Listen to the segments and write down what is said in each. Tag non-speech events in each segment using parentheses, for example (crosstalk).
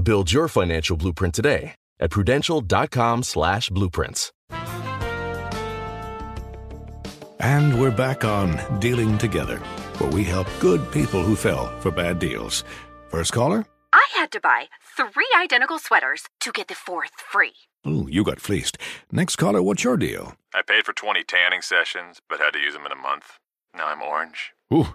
Build your financial blueprint today at prudential.com slash blueprints. And we're back on Dealing Together, where we help good people who fell for bad deals. First caller? I had to buy three identical sweaters to get the fourth free. Ooh, you got fleeced. Next caller, what's your deal? I paid for 20 tanning sessions, but had to use them in a month. Now I'm orange. Ooh,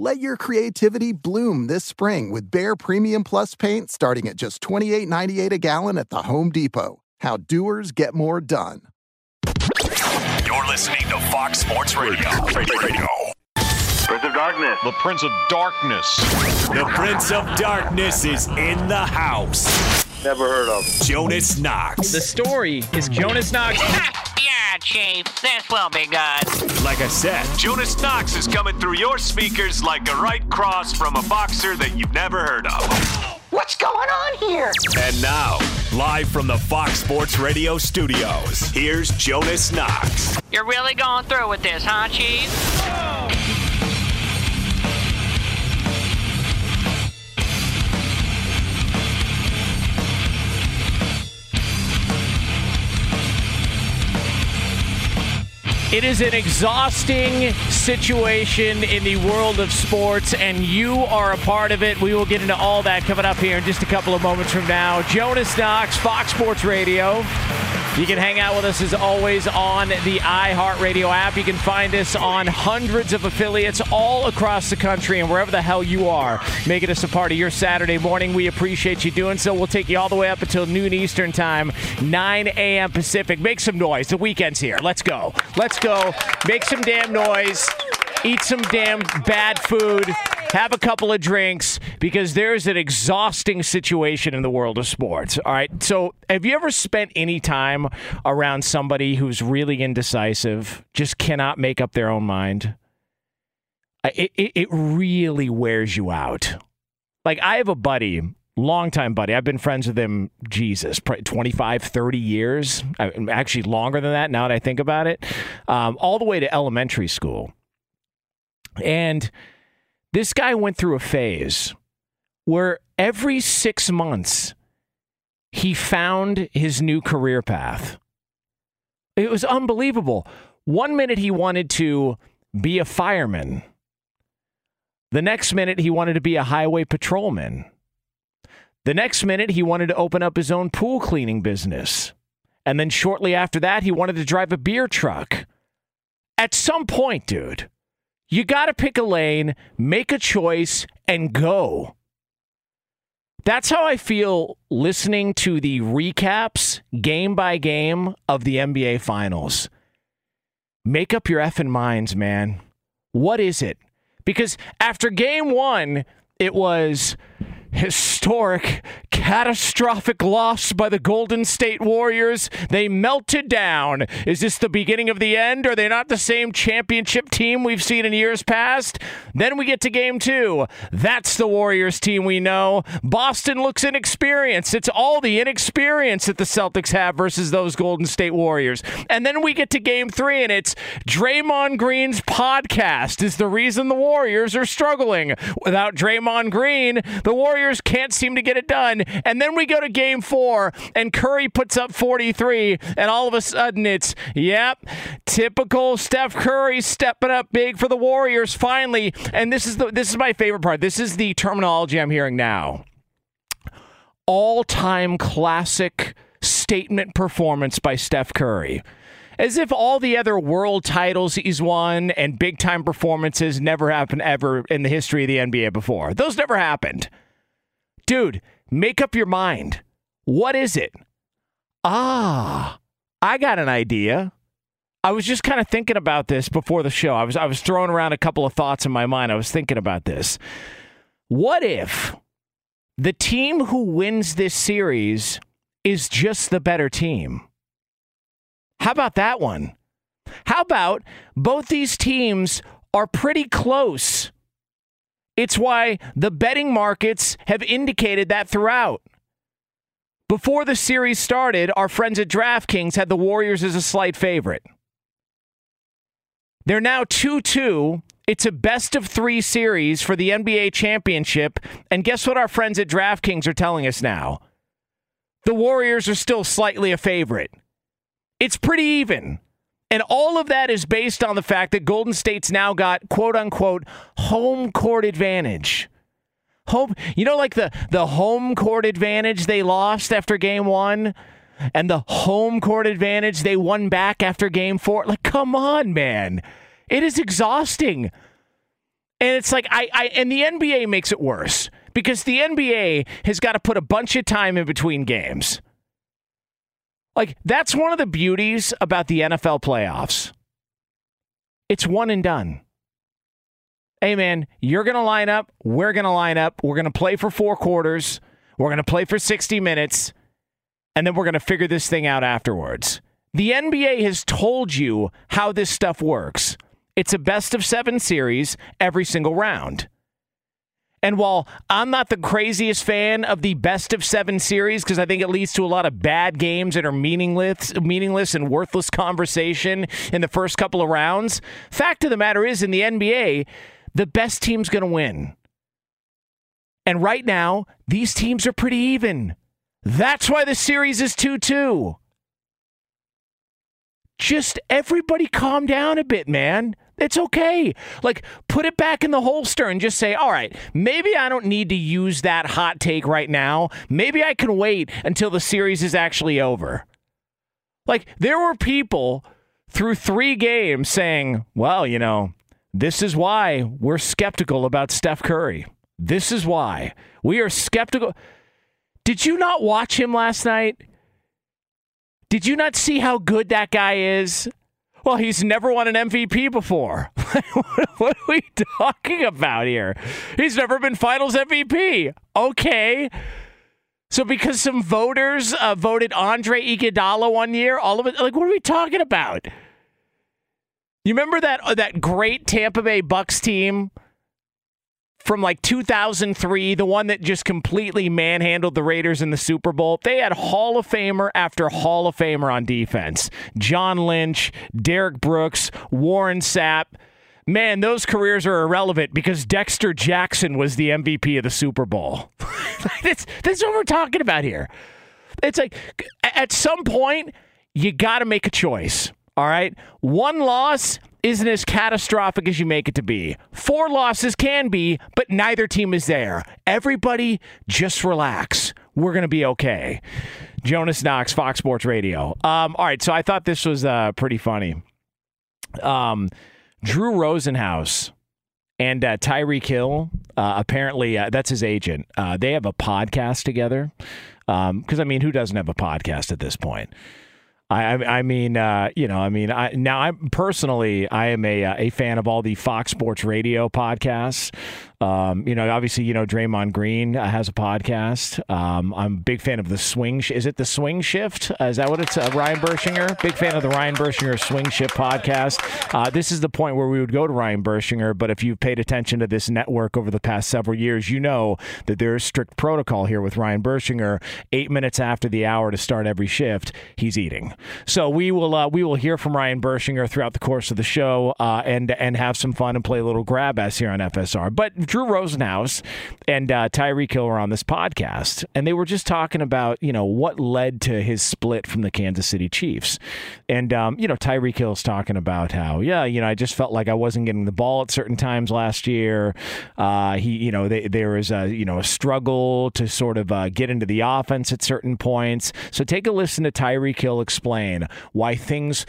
Let your creativity bloom this spring with Behr Premium Plus paint starting at just $28.98 a gallon at the Home Depot. How doers get more done. You're listening to Fox Sports Radio. Radio. Prince of Darkness. The Prince of Darkness. The Prince of Darkness is in the house. Never heard of. Jonas Knox. The story is Jonas Knox. (laughs) yeah, Chief. This will be good. Like I said, Jonas Knox is coming through your speakers like a right cross from a boxer that you've never heard of. What's going on here? And now, live from the Fox Sports Radio studios, here's Jonas Knox. You're really going through with this, huh, Chief? It is an exhausting situation in the world of sports, and you are a part of it. We will get into all that coming up here in just a couple of moments from now. Jonas Knox, Fox Sports Radio. You can hang out with us as always on the iHeartRadio app. You can find us on hundreds of affiliates all across the country and wherever the hell you are, making us a part of your Saturday morning. We appreciate you doing so. We'll take you all the way up until noon Eastern time, 9 a.m. Pacific. Make some noise. The weekend's here. Let's go. Let's go. Make some damn noise. Eat some damn bad food have a couple of drinks because there's an exhausting situation in the world of sports. All right. So, have you ever spent any time around somebody who's really indecisive, just cannot make up their own mind? It, it, it really wears you out. Like, I have a buddy, longtime buddy. I've been friends with him, Jesus, 25, 30 years. Actually, longer than that now that I think about it, um, all the way to elementary school. And this guy went through a phase where every six months he found his new career path. It was unbelievable. One minute he wanted to be a fireman. The next minute he wanted to be a highway patrolman. The next minute he wanted to open up his own pool cleaning business. And then shortly after that, he wanted to drive a beer truck. At some point, dude, You got to pick a lane, make a choice, and go. That's how I feel listening to the recaps game by game of the NBA Finals. Make up your effing minds, man. What is it? Because after game one, it was historic, catastrophic loss by the Golden State Warriors. They melted down. Is this the beginning of the end? Are they not the same championship team we've seen in years past? Then we get to game two. That's the Warriors team we know. Boston looks inexperienced. It's all the inexperience that the Celtics have versus those Golden State Warriors. And then we get to game three, and it's Draymond Green's podcast is the reason the Warriors are struggling. Without Draymond Green, the Warriors can't seem to get it done. And then we go to game four, and Curry puts up 43, and all of a sudden it's, yep, typical Steph Curry stepping up big for the Warriors finally. And this is the this is my favorite part. This is the terminology I'm hearing now. All-time classic statement performance by Steph Curry. As if all the other world titles he's won and big time performances never happened ever in the history of the NBA before. Those never happened. Dude, make up your mind. What is it? Ah, I got an idea. I was just kind of thinking about this before the show. I was I was throwing around a couple of thoughts in my mind. I was thinking about this. What if the team who wins this series is just the better team? How about that one? How about both these teams are pretty close? It's why the betting markets have indicated that throughout. Before the series started, our friends at DraftKings had the Warriors as a slight favorite. They're now 2 2. It's a best of three series for the NBA championship. And guess what our friends at DraftKings are telling us now? The Warriors are still slightly a favorite. It's pretty even. And all of that is based on the fact that Golden State's now got quote unquote home court advantage. Home, you know, like the, the home court advantage they lost after game one and the home court advantage they won back after game four. Like, come on, man. It is exhausting. And it's like I, I and the NBA makes it worse because the NBA has got to put a bunch of time in between games. Like that's one of the beauties about the NFL playoffs. It's one and done. Hey man, you're going to line up, we're going to line up, we're going to play for 4 quarters, we're going to play for 60 minutes, and then we're going to figure this thing out afterwards. The NBA has told you how this stuff works. It's a best of 7 series every single round. And while I'm not the craziest fan of the best of seven series because I think it leads to a lot of bad games that are meaningless, meaningless and worthless conversation in the first couple of rounds, fact of the matter is in the NBA, the best team's going to win. And right now, these teams are pretty even. That's why the series is 2 2. Just everybody calm down a bit, man. It's okay. Like, put it back in the holster and just say, all right, maybe I don't need to use that hot take right now. Maybe I can wait until the series is actually over. Like, there were people through three games saying, well, you know, this is why we're skeptical about Steph Curry. This is why we are skeptical. Did you not watch him last night? Did you not see how good that guy is? Well, he's never won an MVP before. (laughs) what are we talking about here? He's never been finals MVP. Okay. So because some voters uh, voted Andre Iguodala one year, all of it like what are we talking about? You remember that uh, that great Tampa Bay Bucks team from like 2003, the one that just completely manhandled the Raiders in the Super Bowl. They had Hall of Famer after Hall of Famer on defense. John Lynch, Derrick Brooks, Warren Sapp. Man, those careers are irrelevant because Dexter Jackson was the MVP of the Super Bowl. (laughs) that's, that's what we're talking about here. It's like at some point, you got to make a choice. All right. One loss isn't as catastrophic as you make it to be. Four losses can be, but neither team is there. Everybody just relax. We're going to be okay. Jonas Knox, Fox Sports Radio. Um, all right. So I thought this was uh, pretty funny. Um, Drew Rosenhaus and uh, Tyreek Hill, uh, apparently uh, that's his agent. Uh, they have a podcast together. Because um, I mean, who doesn't have a podcast at this point? I, I mean, uh, you know, I mean, I, now I'm personally, I am a, uh, a fan of all the Fox Sports Radio podcasts. Um, you know, obviously, you know, Draymond Green has a podcast. Um, I'm a big fan of the Swing. Sh- is it the Swing Shift? Uh, is that what it's? Uh, Ryan Bershinger. Big fan of the Ryan Bershinger Swing Shift podcast. Uh, this is the point where we would go to Ryan Bershinger, but if you've paid attention to this network over the past several years, you know that there is strict protocol here with Ryan Bershinger. Eight minutes after the hour to start every shift, he's eating. So we will uh, we will hear from Ryan Bershinger throughout the course of the show uh, and and have some fun and play a little grab ass here on FSR. But Drew Rosenhaus and uh, Tyreek Hill were on this podcast, and they were just talking about you know what led to his split from the Kansas City Chiefs, and um, you know Tyreek Hill's talking about how yeah you know I just felt like I wasn't getting the ball at certain times last year. Uh, he you know they, there was a you know a struggle to sort of uh, get into the offense at certain points. So take a listen to Tyreek Hill explain why things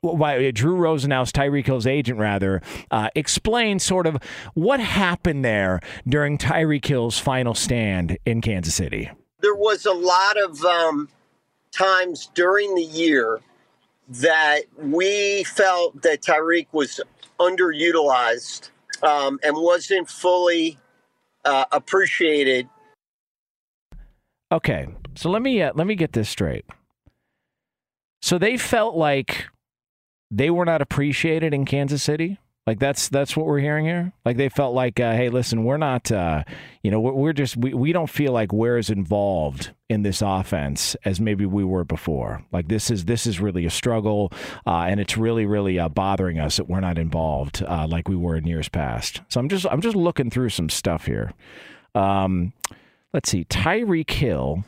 why Drew Rosenhaus Tyreek Hill's agent rather uh, explain sort of what happened there during Tyreek Hill's final stand in Kansas City? There was a lot of um, times during the year that we felt that Tyreek was underutilized um, and wasn't fully uh, appreciated. Okay, so let me uh, let me get this straight. So they felt like they were not appreciated in Kansas City. Like that's that's what we're hearing here. Like they felt like, uh, hey, listen, we're not, uh, you know, we're, we're, just we, we don't feel like we're as involved in this offense as maybe we were before. Like this is this is really a struggle, uh, and it's really really uh, bothering us that we're not involved uh, like we were in years past. So I'm just I'm just looking through some stuff here. Um, let's see, Tyreek Hill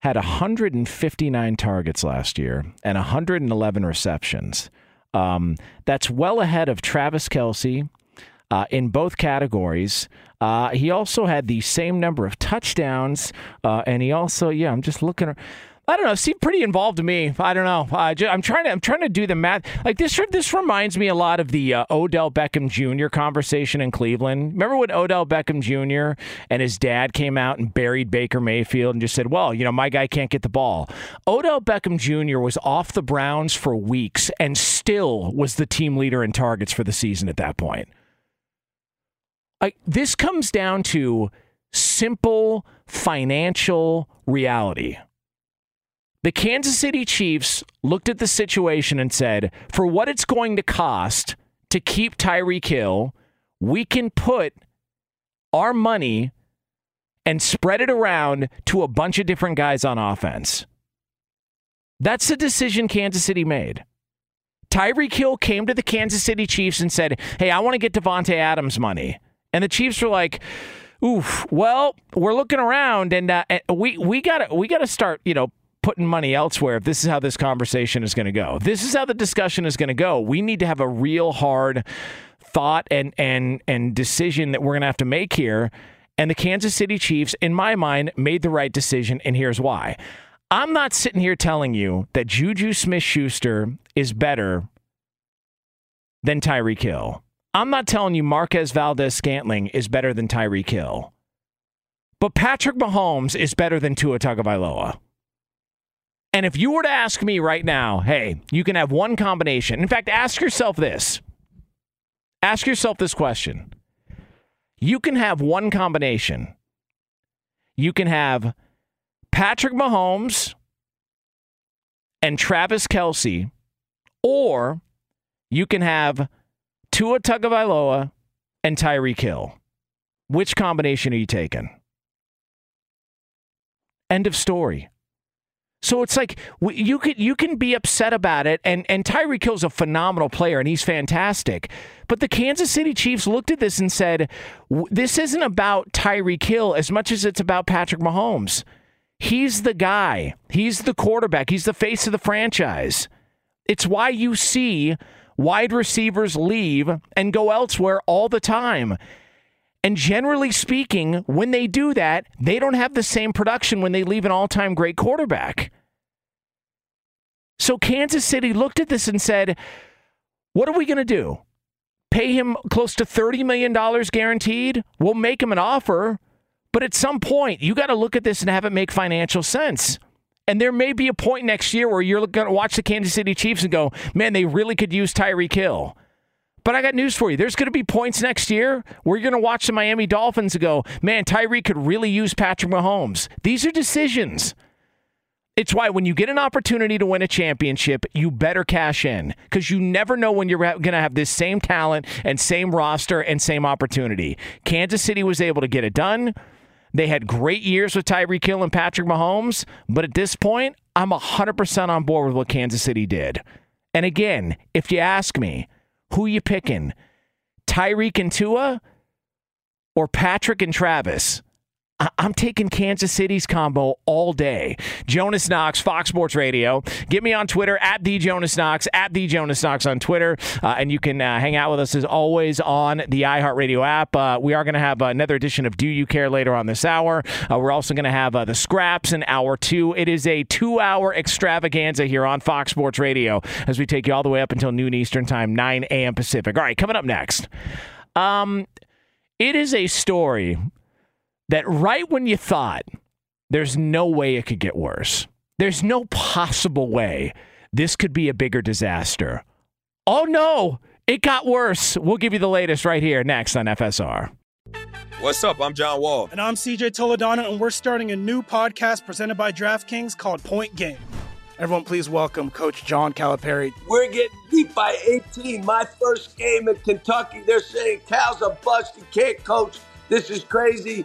had 159 targets last year and 111 receptions. Um, that's well ahead of Travis Kelce uh, in both categories. Uh, he also had the same number of touchdowns, uh, and he also, yeah, I'm just looking. I don't know. Seemed pretty involved to me. I don't know. Uh, I'm trying to. I'm trying to do the math. Like this. This reminds me a lot of the uh, Odell Beckham Jr. conversation in Cleveland. Remember when Odell Beckham Jr. and his dad came out and buried Baker Mayfield and just said, "Well, you know, my guy can't get the ball." Odell Beckham Jr. was off the Browns for weeks and still was the team leader in targets for the season at that point. Like this comes down to simple financial reality. The Kansas City Chiefs looked at the situation and said, for what it's going to cost to keep Tyreek Hill, we can put our money and spread it around to a bunch of different guys on offense. That's the decision Kansas City made. Tyreek Hill came to the Kansas City Chiefs and said, Hey, I want to get Davante Adams money. And the Chiefs were like, Oof. Well, we're looking around, and uh, we we got to we got to start, you know, putting money elsewhere if this is how this conversation is going to go. This is how the discussion is going to go. We need to have a real hard thought and and and decision that we're going to have to make here. And the Kansas City Chiefs, in my mind, made the right decision, and here's why. I'm not sitting here telling you that Juju Smith Schuster is better than Tyreek Hill. I'm not telling you Marquez Valdes Scantling is better than Tyreek Hill. But Patrick Mahomes is better than Tua Tagovailoa. And if you were to ask me right now, hey, you can have one combination. In fact, ask yourself this. Ask yourself this question. You can have one combination. You can have Patrick Mahomes and Travis Kelce, or you can have Tua Tagovailoa and Tyreek Hill. Which combination are you taking? End of story. So it's like you can you can be upset about it, and and Tyreek Hill's a phenomenal player, and he's fantastic. But the Kansas City Chiefs looked at this and said, "This isn't about Tyreek Hill as much as it's about Patrick Mahomes. He's the guy. He's the quarterback. He's the face of the franchise. It's why you see wide receivers leave and go elsewhere all the time." And generally speaking, when they do that, they don't have the same production when they leave an all time great quarterback. So Kansas City looked at this and said, What are we going to do? pay him close to $30 million guaranteed. We'll make him an offer. But at some point, you got to look at this and have it make financial sense. And there may be a point next year where you're going to watch the Kansas City Chiefs and go, man, they really could use Tyreek Hill. But I got news for you. There's going to be points next year where you're going to watch the Miami Dolphins and go, man, Tyree could really use Patrick Mahomes. These are decisions. It's why when you get an opportunity to win a championship, you better cash in because you never know when you're going to have this same talent and same roster and same opportunity. Kansas City was able to get it done. They had great years with Tyreek Hill and Patrick Mahomes, but at this point, I'm 100% on board with what Kansas City did. And again, if you ask me, who you picking? Tyreek and Tua or Patrick and Travis? I'm taking Kansas City's combo all day. Jonas Knox, Fox Sports Radio. Get me on Twitter at the Jonas Knox, at the Jonas Knox on Twitter, uh, and you can uh, hang out with us as always on the iHeartRadio app. Uh, we are going to have another edition of Do You Care later on this hour. Uh, we're also going to have uh, the Scraps in hour two. It is a two-hour extravaganza here on Fox Sports Radio as we take you all the way up until noon Eastern Time, 9 a.m. Pacific. All right, coming up next. Um, it is a story that right when you thought there's no way it could get worse, there's no possible way this could be a bigger disaster. Oh no, it got worse. We'll give you the latest right here next on FSR. What's up? I'm John Wall. And I'm CJ Toledano, and we're starting a new podcast presented by DraftKings called Point Game. Everyone, please welcome Coach John Calipari. We're getting beat by 18. My first game in Kentucky, they're saying Cal's a bust. He can't coach. This is crazy.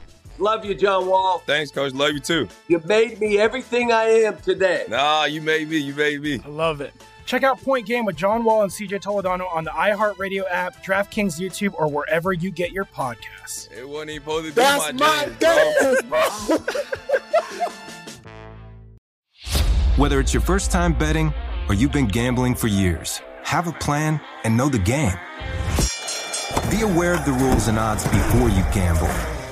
Love you, John Wall. Thanks, Coach. Love you too. You made me everything I am today. Nah, you made me. You made me. I love it. Check out Point Game with John Wall and CJ Toledano on the iHeartRadio app, DraftKings YouTube, or wherever you get your podcasts. It wasn't even supposed to be That's my, my jam, bro. (laughs) Whether it's your first time betting or you've been gambling for years, have a plan and know the game. Be aware of the rules and odds before you gamble.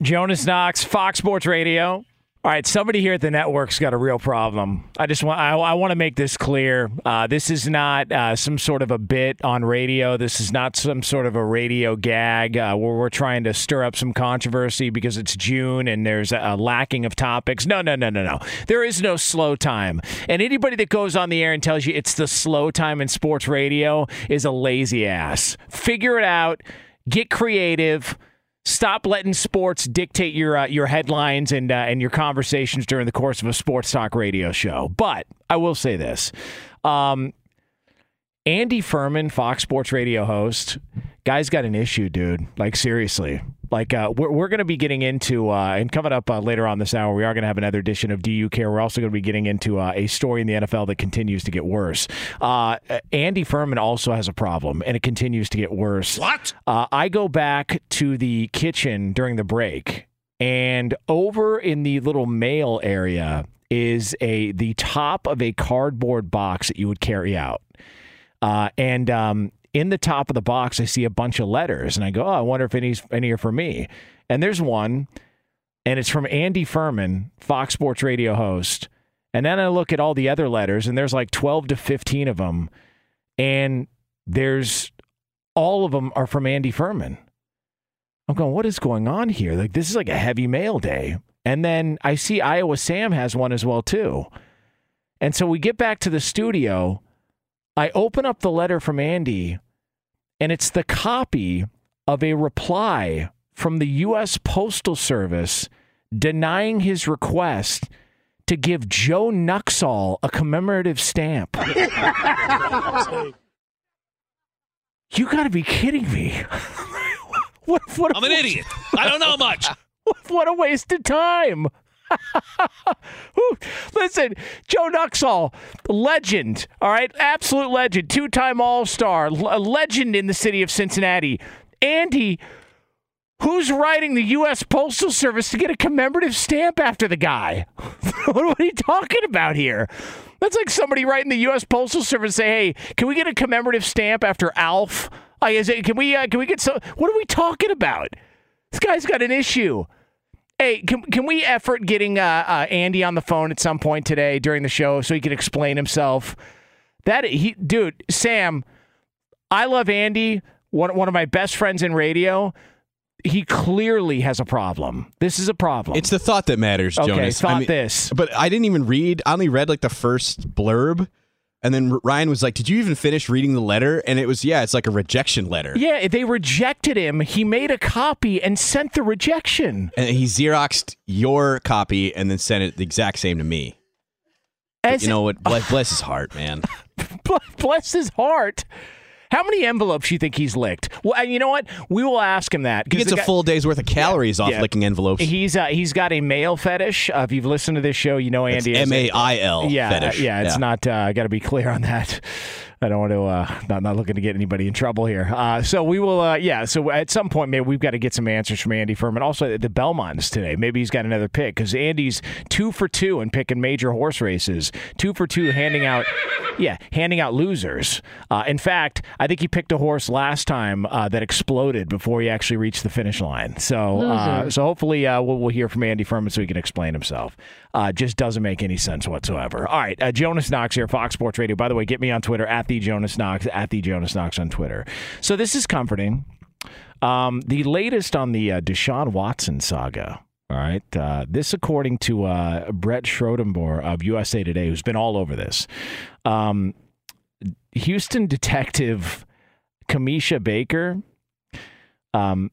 Jonas Knox, Fox Sports Radio. All right, somebody here at the network's got a real problem. I just want I, I want to make this clear. Uh, this is not uh, some sort of a bit on radio. This is not some sort of a radio gag uh, where we're trying to stir up some controversy because it's June and there's a, a lacking of topics. No, no, no, no, no. There is no slow time. And anybody that goes on the air and tells you it's the slow time in sports radio is a lazy ass. Figure it out. Get creative. Stop letting sports dictate your uh, your headlines and uh, and your conversations during the course of a sports talk radio show. But I will say this: um, Andy Furman, Fox Sports Radio host, guy's got an issue, dude. Like seriously. Like uh, we're we're going to be getting into uh, and coming up uh, later on this hour, we are going to have another edition of Do You Care. We're also going to be getting into uh, a story in the NFL that continues to get worse. Uh, Andy Furman also has a problem, and it continues to get worse. What? Uh, I go back to the kitchen during the break, and over in the little mail area is a the top of a cardboard box that you would carry out. Uh, and um, in the top of the box, I see a bunch of letters, and I go, "Oh, I wonder if any's any are for me." And there's one, and it's from Andy Furman, Fox Sports Radio host. And then I look at all the other letters, and there's like 12 to 15 of them, and there's all of them are from Andy Furman. I'm going, what is going on here? Like this is like a heavy mail day. And then I see Iowa Sam has one as well too. And so we get back to the studio. I open up the letter from Andy, and it's the copy of a reply from the U.S. Postal Service denying his request to give Joe Nuxhall a commemorative stamp. (laughs) you got to be kidding me. (laughs) what, what, I'm an idiot. I don't know much. (laughs) what a waste of time. Listen, Joe Nuxhall, legend, all right, absolute legend, two-time All-Star, a legend in the city of Cincinnati. Andy, who's writing the U.S. Postal Service to get a commemorative stamp after the guy? (laughs) what are you talking about here? That's like somebody writing the U.S. Postal Service say, "Hey, can we get a commemorative stamp after Alf? Like, is it, can we uh, can we get some? What are we talking about? This guy's got an issue." Hey, can, can we effort getting uh, uh, Andy on the phone at some point today during the show so he can explain himself? That he, dude, Sam, I love Andy, one one of my best friends in radio. He clearly has a problem. This is a problem. It's the thought that matters, Okay, Jonas. thought this. But I didn't even read. I only read like the first blurb, and then Ryan was like, "Did you even finish reading the letter?" And it was, yeah, it's like a rejection letter. Yeah, they rejected him. He made a copy and sent the rejection. And he xeroxed your copy and then sent it the exact same to me. But As you know what? Bless, bless his heart, man. (laughs) Bless his heart. How many envelopes do you think he's licked? Well, you know what? We will ask him that. He gets a guy- full day's worth of calories off Yeah. licking envelopes. He's uh, he's got a mail fetish. Uh, if you've listened to this show, you know Andy. M.A.I.L. Yeah, fetish. yeah. It's Yeah. not. Uh, I got to be clear on that. I don't want to. Uh, not not looking to get anybody in trouble here. Uh, so we will. Uh, yeah. So at some point, maybe we've got to get some answers from Andy Furman. Also, the Belmonts today. Maybe he's got another pick because Andy's two for two in picking major horse races. Two for two handing out. Yeah, handing out losers. Uh, in fact, I think he picked a horse last time uh, that exploded before he actually reached the finish line. So, uh, so hopefully, uh, we'll, we'll hear from Andy Furman so he can explain himself. Uh, just doesn't make any sense whatsoever. All right, uh, Jonas Knox here, Fox Sports Radio. By the way, get me on Twitter at the Jonas Knox at the Jonas Knox on Twitter. So this is comforting. Um, the latest on the uh, Deshaun Watson saga. All right. Uh, this, according to uh, Brent Schrotenboer of USA Today, who's been all over this. Um, Houston detective Kamisha Baker um,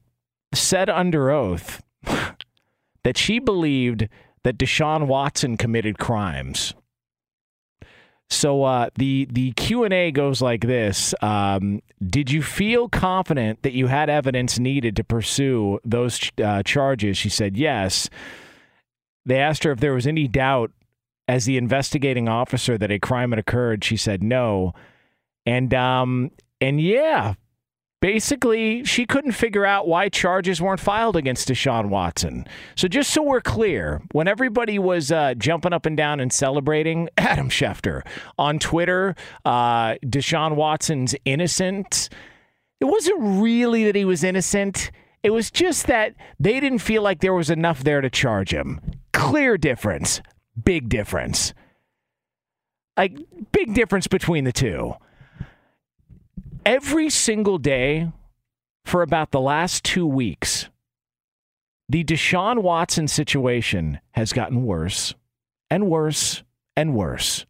said under oath (laughs) that she believed that Deshaun Watson committed crimes. So uh, the the Q and A goes like this: um, Did you feel confident that you had evidence needed to pursue those uh, charges? She said yes. They asked her if there was any doubt as the investigating officer that a crime had occurred. She said no, and um and yeah, basically she couldn't figure out why charges weren't filed against Deshaun Watson. So just so we're clear, when everybody was uh, jumping up and down and celebrating (laughs) Adam Schefter on Twitter, uh, Deshaun Watson's innocent. It wasn't really that he was innocent. It was just that they didn't feel like there was enough there to charge him. clear difference, big difference. Like, big difference between the two. Every single day for about the last two weeks, the Deshaun Watson situation has gotten worse and worse and worse.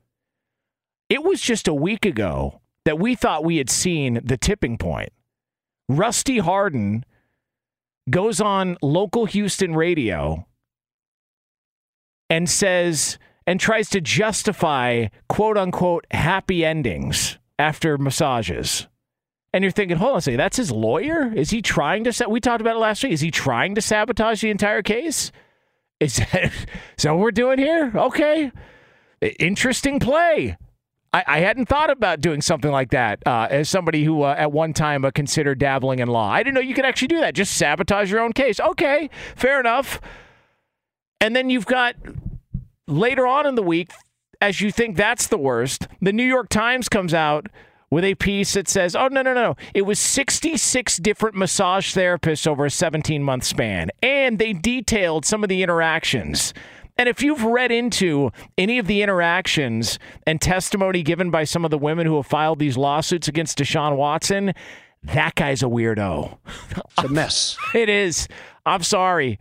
It was just a week ago that we thought we had seen the tipping point. Rusty Hardin goes on local Houston radio and says and tries to justify quote unquote happy endings after massages. And you're thinking, hold on a second, that's his lawyer? Is he trying to set we talked about it last week? Is he trying to sabotage the entire case? Is (laughs) that, is that what we're doing here? Okay. Interesting play. I, I hadn't thought about doing something like that uh, as somebody who uh, at one time uh, considered dabbling in law. I didn't know you could actually do that. Just sabotage your own case. Okay, fair enough. And then you've got later on in the week, as you think that's the worst, the New York Times comes out with a piece that says, oh, no, no, no. No. It was 66 different massage therapists over a 17 month span. And they detailed some of the interactions. And if you've read into any of the interactions and testimony given by some of the women who have filed these lawsuits against Deshaun Watson, that guy's a weirdo. It's a mess. (laughs) it is. I'm sorry.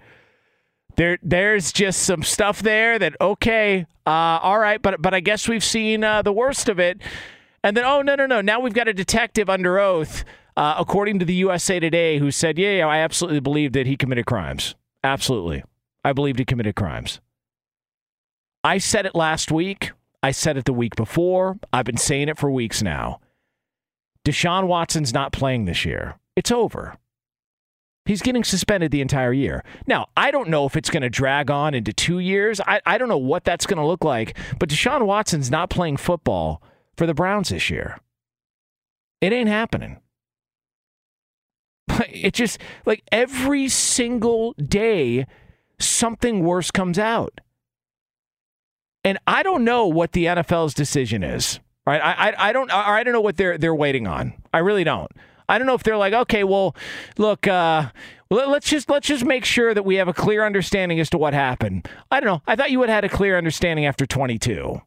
There, there's just some stuff there that okay, uh, all right, but but I guess we've seen uh, the worst of it. And then, oh no, no, no! Now we've got a detective under oath, uh, according to the USA Today, who said, "Yeah, yeah, I absolutely believe that he committed crimes. Absolutely, I believed he committed crimes." I said it last week. I said it the week before. I've been saying it for weeks now. Deshaun Watson's not playing this year. It's over. He's getting suspended the entire year. Now, I don't know if it's going to drag on into two years. I, I don't know what that's going to look like, but Deshaun Watson's not playing football for the Browns this year. It ain't happening. (laughs) It just, like every single day, something worse comes out. And I don't know what the NFL's decision is. Right? I, I, I don't I don't know what they're they're waiting on. I really don't. I don't know if they're like, okay, well, look, uh, let's just let's just make sure that we have a clear understanding as to what happened. I don't know. I thought you would have had a clear understanding after 22.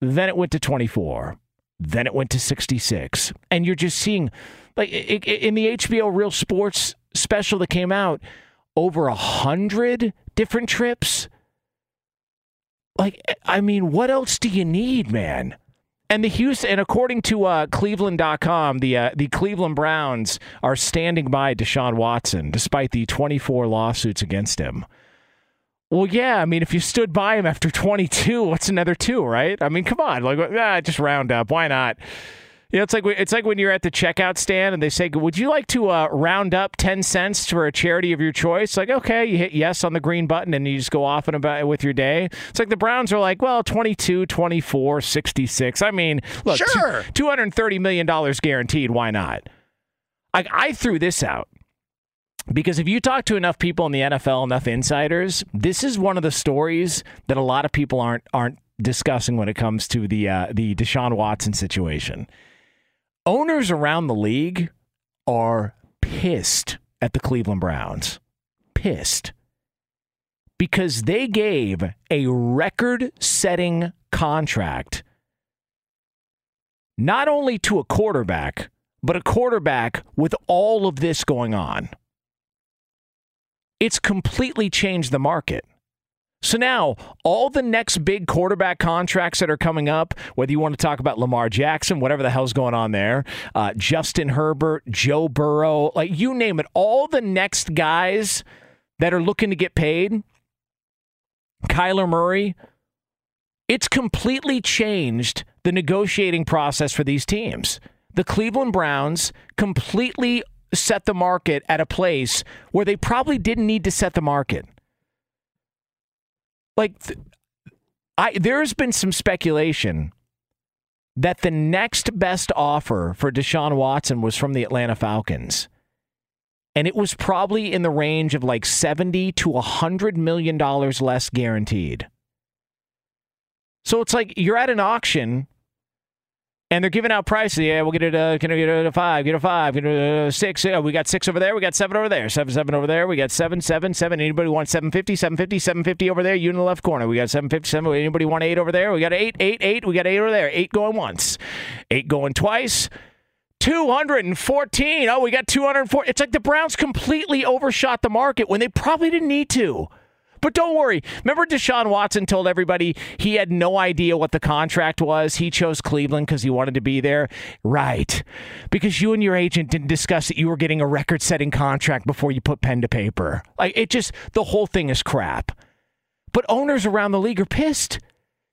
Then it went to 24. Then it went to 66. And you're just seeing, like, in the HBO Real Sports special that came out, over a hundred different trips. Like, I mean, what else do you need, man? And the Houston, and according to uh, Cleveland.com, the uh, the Cleveland Browns are standing by Deshaun Watson despite the 24 lawsuits against him. Well, yeah, I mean, if you stood by him after 22, what's another two, right? I mean, come on, like, ah, just round up. Why not? You know, it's like it's like when you're at the checkout stand and they say, "Would you like to uh, round up ten cents for a charity of your choice?" Like, okay, you hit yes on the green button and you just go off and about with your day. It's like the Browns are like, well, 22, 24, 66. I mean, look, Sure. two hundred thirty million dollars guaranteed. Why not? I, I threw this out because if you talk to enough people in the NFL, enough insiders, this is one of the stories that a lot of people aren't aren't discussing when it comes to the uh, the Deshaun Watson situation. Owners around the league are pissed at the Cleveland Browns. Pissed. Because they gave a record setting contract not only to a quarterback, but a quarterback with all of this going on. It's completely changed the market. So now, all the next big quarterback contracts that are coming up, whether you want to talk about Lamar Jackson, whatever the hell's going on there, uh, Justin Herbert, Joe Burrow, like you name it, all the next guys that are looking to get paid, Kyler Murray, it's completely changed the negotiating process for these teams. The Cleveland Browns completely set the market at a place where they probably didn't need to set the market. Like, th- I there's been some speculation that the next best offer for Deshaun Watson was from the Atlanta Falcons. And it was probably in the range of like 70 to 100 million dollars less guaranteed. So it's like you're at an auction and they're giving out prices. Yeah, we'll get it. Uh, can I get it a five? Get a five? Get a uh, six? Yeah, we got six over there. We got seven over there. Seven, seven over there. We got seven, seven, seven. Anybody want 750? 750, 750 over there. You in the left corner. We got 757. Anybody want eight over there? We got eight, eight, eight. We got eight over there. Eight going once, eight going twice. 214. Oh, we got 204. It's like the Browns completely overshot the market when they probably didn't need to. But don't worry. Remember, Deshaun Watson told everybody he had no idea what the contract was. He chose Cleveland because he wanted to be there. Right. Because you and your agent didn't discuss that you were getting a record setting contract before you put pen to paper. Like, it just, the whole thing is crap. But owners around the league are pissed.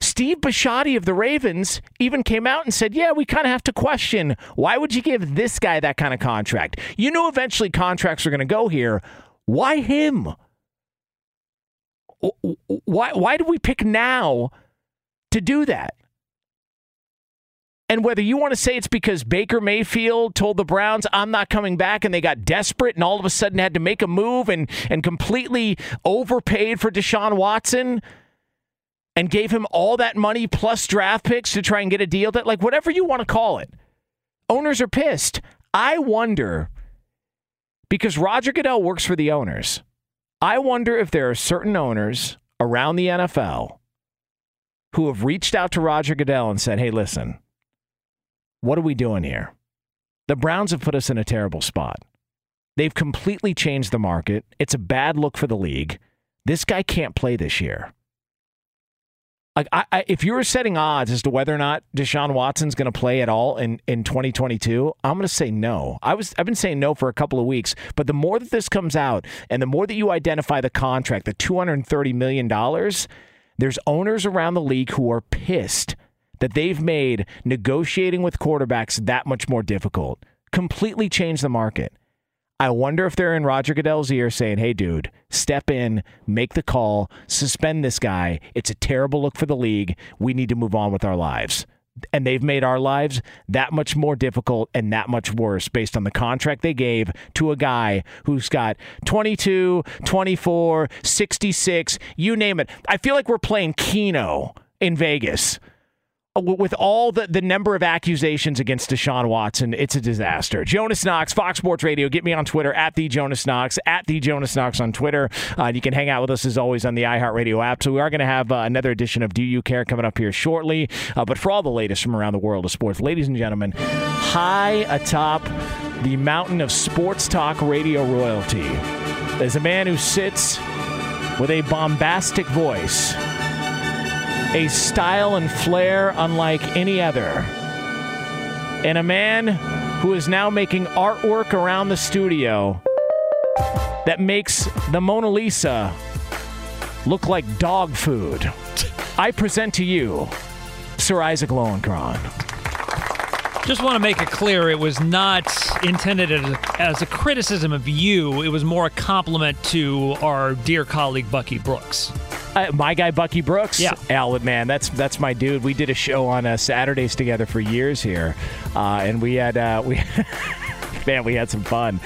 Steve Bisciotti of the Ravens even came out and said, Yeah, we kind of have to question why would you give this guy that kind of contract? You know, eventually contracts are going to go here. Why him? Why, why do we pick now to do that? And whether you want to say it's because Baker Mayfield told the Browns, I'm not coming back, and they got desperate and all of a sudden had to make a move and, and completely overpaid for Deshaun Watson and gave him all that money plus draft picks to try and get a deal that, like, whatever you want to call it, owners are pissed. I wonder, because Roger Goodell works for the owners, I wonder if there are certain owners around the NFL who have reached out to Roger Goodell and said, hey, listen, what are we doing here? The Browns have put us in a terrible spot. They've completely changed the market. It's a bad look for the league. This guy can't play this year. Like, I, I, if you were setting odds as to whether or not Deshaun Watson's going to play at all in, in 2022, I'm going to say no. I was I've been saying no for a couple of weeks, but the more that this comes out, and the more that you identify the contract, the 230 million dollars, there's owners around the league who are pissed that they've made negotiating with quarterbacks that much more difficult. Completely changed the market. I wonder if they're in Roger Goodell's ear saying, hey, dude, step in, make the call, suspend this guy. It's a terrible look for the league. We need to move on with our lives. And they've made our lives that much more difficult and that much worse based on the contract they gave to a guy who's got 22, 24, 66, you name it. I feel like we're playing Keno in Vegas with all the, the number of accusations against Deshaun Watson, it's a disaster. Jonas Knox, Fox Sports Radio. Get me on Twitter at the Jonas Knox, at the Jonas Knox on Twitter. Uh, you can hang out with us as always on the iHeartRadio app. So we are going to have uh, another edition of Do You Care coming up here shortly. Uh, but for all the latest from around the world of sports, ladies and gentlemen, high atop the mountain of sports talk radio royalty, there's a man who sits with a bombastic voice a style and flair unlike any other. And a man who is now making artwork around the studio that makes the Mona Lisa look like dog food. I present to you Sir Isaac Lowenkron. Just want to make it clear it was not intended as a, as a criticism of you. It was more a compliment to our dear colleague Bucky Brooks. Uh, my guy Bucky Brooks. Yeah, Al, man, that's that's my dude. We did a show on uh, Saturdays together for years here, uh, and we had uh, we. (laughs) (laughs) man, we had some fun.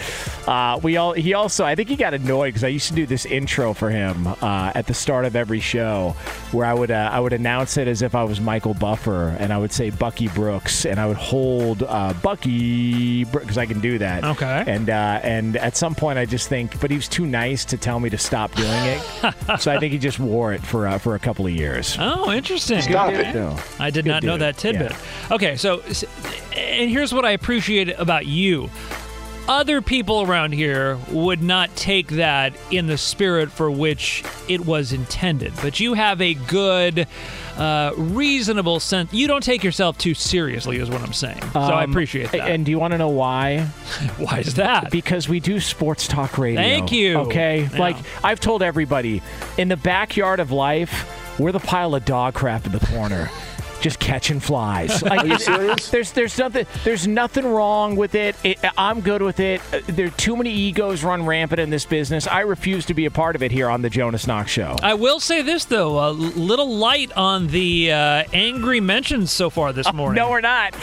Uh, we all he also I think he got annoyed because I used to do this intro for him uh, at the start of every show, where I would uh, I would announce it as if I was Michael Buffer, and I would say Bucky Brooks, and I would hold uh, Bucky because I can do that. Okay. And uh, and at some point I just think, but he was too nice to tell me to stop doing it, (laughs) so I think he just wore it for uh, for a couple of years. Oh, interesting. Stop it. No. I did Good not know that tidbit. Yeah. Okay, so and here's what I appreciate about you. Other people around here would not take that in the spirit for which it was intended, but you have a good, uh, reasonable sense. You don't take yourself too seriously, is what I'm saying. So I Um, appreciate that. And do you want to know why? (laughs) why is that? Because we do sports talk radio. Thank you. Okay, Yeah. like I've told everybody, in the backyard of life, we're the pile of dog crap in the corner. Just catching flies. (laughs) Like, Are you serious? There's there's nothing there's nothing wrong with it. it. I'm good with it. There are too many egos run rampant in this business. I refuse to be a part of it here on the Jonas Knox Show. I will say this though, a little light on the uh, angry mentions so far this morning. No, we're not.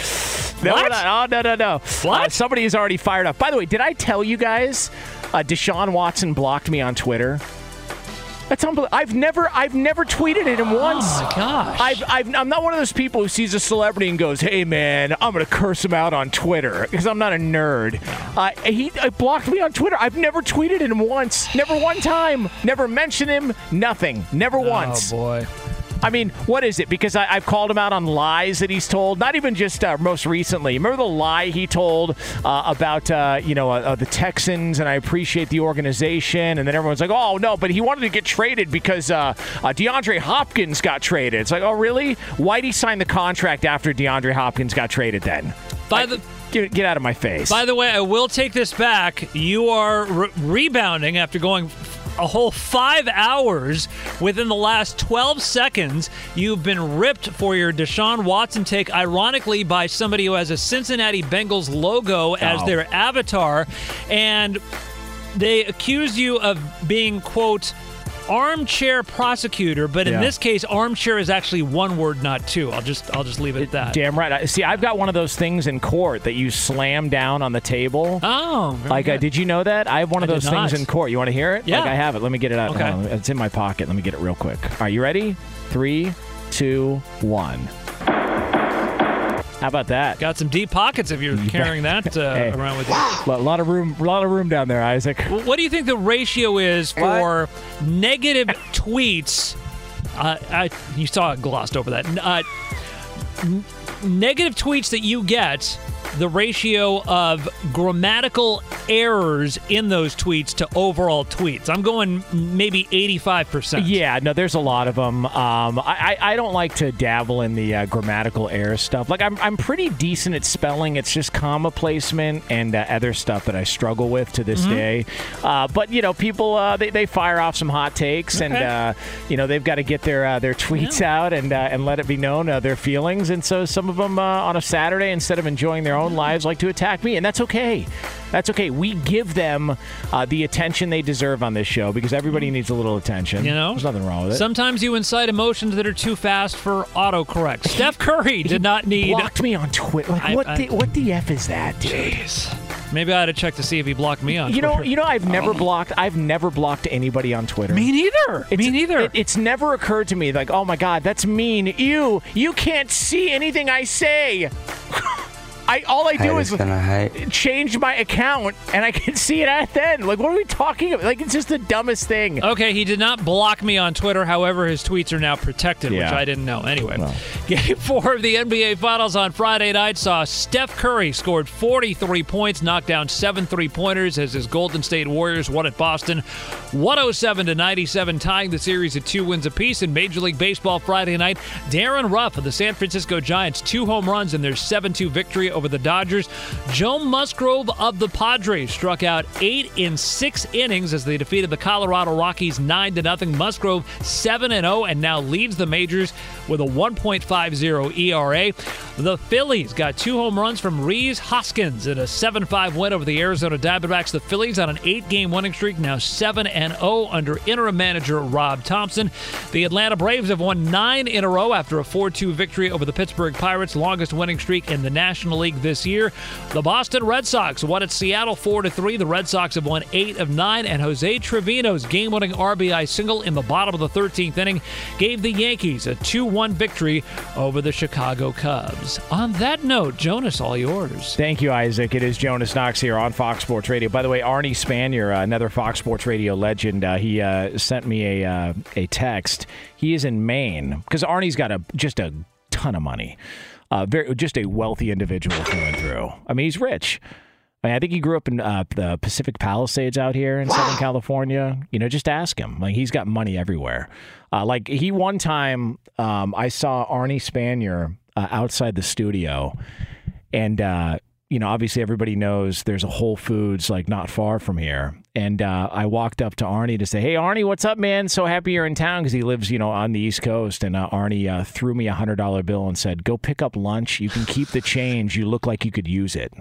No, we're not. Oh, no, no, no. What? somebody is already fired up. By the way, did I tell you guys uh, Deshaun Watson blocked me on Twitter? That's unbelievable. I've never, I've never tweeted at him once. Oh my gosh! I've, I've, I'm not one of those people who sees a celebrity and goes, "Hey man, I'm gonna curse him out on Twitter" because I'm not a nerd. Uh, he uh, blocked me on Twitter. I've never tweeted at him once. Never one time. Never mentioned him. Nothing. Never once. Oh boy. I mean, what is it? Because I, I've called him out on lies that he's told. Not even just uh, most recently. Remember the lie he told uh, about uh, you know uh, the Texans, and I appreciate the organization. And then everyone's like, "Oh no," but he wanted to get traded because uh, uh, DeAndre Hopkins got traded. It's like, "Oh really? Why'd he sign the contract after DeAndre Hopkins got traded?" Then By the get, get out of my face. By the way, I will take this back. You are re- rebounding after going a whole five hours within the last 12 seconds. You've been ripped for your Deshaun Watson take, ironically, by somebody who has a Cincinnati Bengals logo as Oh. their avatar. And they accuse you of being, quote, armchair prosecutor but in Yeah. this case armchair is actually one word not two i'll just i'll just leave it at that Damn right. I- See, I've got one of those things in court that you slam down on the table. Oh, very like, uh, good. did you know that? I have one of I did those things not. in court. You want to hear it? Yeah. Like, I have it. Let me get it out. Okay. Hold on. It's in my pocket. Let me get it real quick. Are you ready? Three, two, one. How about that? got some deep pockets if you're (laughs) carrying that uh, Hey. around with you A lot of room. A lot of room down there, Isaac. Well, What do you think the ratio is for negative tweets? Uh, I, you saw it glossed over that. Uh, n- negative tweets that you get, the ratio of grammatical errors in those tweets to overall tweets. I'm going maybe 85%. Yeah, no, there's a lot of them. Um, I, I don't like to dabble in the uh, grammatical error stuff. Like I'm I'm pretty decent at spelling. It's just comma placement and uh, other stuff that I struggle with to this Mhm. day. Uh, but you know, people uh, they, they fire off some hot takes, and Okay. uh, you know they've got to get their uh, their tweets out and uh, and let it be known uh, their feelings. And so some of them uh, on a Saturday, instead of enjoying their own lives, like to attack me, and that's okay. That's okay. We give them uh, the attention they deserve on this show because everybody needs a little attention. You know? there's nothing wrong with it. Sometimes you incite emotions that are too fast for autocorrect. (laughs) Steph Curry did not need. blocked me on Twitter. Like I- what? I- the, what the f is that, dude? Maybe I ought to check to see if he blocked me on You know, you know, I've never Oh. blocked. I've never blocked anybody on Twitter. Me neither. It's, me neither. It, it's never occurred to me like, oh my god, that's mean. You, you can't see anything I say. (laughs) I all I do is change my account and I can see it at then. Like, what are we talking about? Like, it's just the dumbest thing. Okay, he did not block me on Twitter. However, his tweets are now protected, which I didn't know. Anyway, (laughs) game four of the NBA Finals on Friday night saw Steph Curry scored 43 points, knocked down seven three pointers as his Golden State Warriors won at Boston 107 to 97, tying the series at two wins apiece. In Major League Baseball Friday night, Darin Ruf of the San Francisco Giants, two home runs in their 7 2 victory over the Dodgers. Joe Musgrove of the Padres struck out eight in six innings as they defeated the Colorado Rockies 9 to nothing. Musgrove 7 and 0 and now leads the majors with a 1.50 ERA. The Phillies got two home runs from Rhys Hoskins in a 7 5 win over the Arizona Diamondbacks. The Phillies on an eight game winning streak, now 7 and 0 under interim manager Rob Thomson. The Atlanta Braves have won nine in a row after a 4 2 victory over the Pittsburgh Pirates, longest winning streak in the National League this year. The Boston Red Sox won at Seattle 4 3. The Red Sox have won eight of nine, and Jose Trevino's game winning RBI single in the bottom of the 13th inning gave the Yankees a 2 1 victory over the Chicago Cubs. On that note, Jonas, all yours. Thank you, Isaac. It is Jonas Knox here on Fox Sports Radio. By the way, Arnie Spanier, uh, another Fox Sports Radio legend, uh, he uh, sent me a uh, a text. He is in Maine because Arnie's got a just a ton of money, uh, very just a wealthy individual through and through. I mean, he's rich. I, mean, I think he grew up in uh, the Pacific Palisades out here in Southern California. You know, just ask him. Like he's got money everywhere. Uh, like he one time, um, I saw Arnie Spanier uh, outside the studio, and uh, you know, obviously everybody knows there's a Whole Foods like not far from here. And uh, I walked up to Arnie to say, "Hey, Arnie, what's up, man? So happy you're in town because he lives, you know, on the East Coast." And uh, Arnie uh, threw me a hundred dollar bill and said, "Go pick up lunch. You can keep the change. You look like you could use it."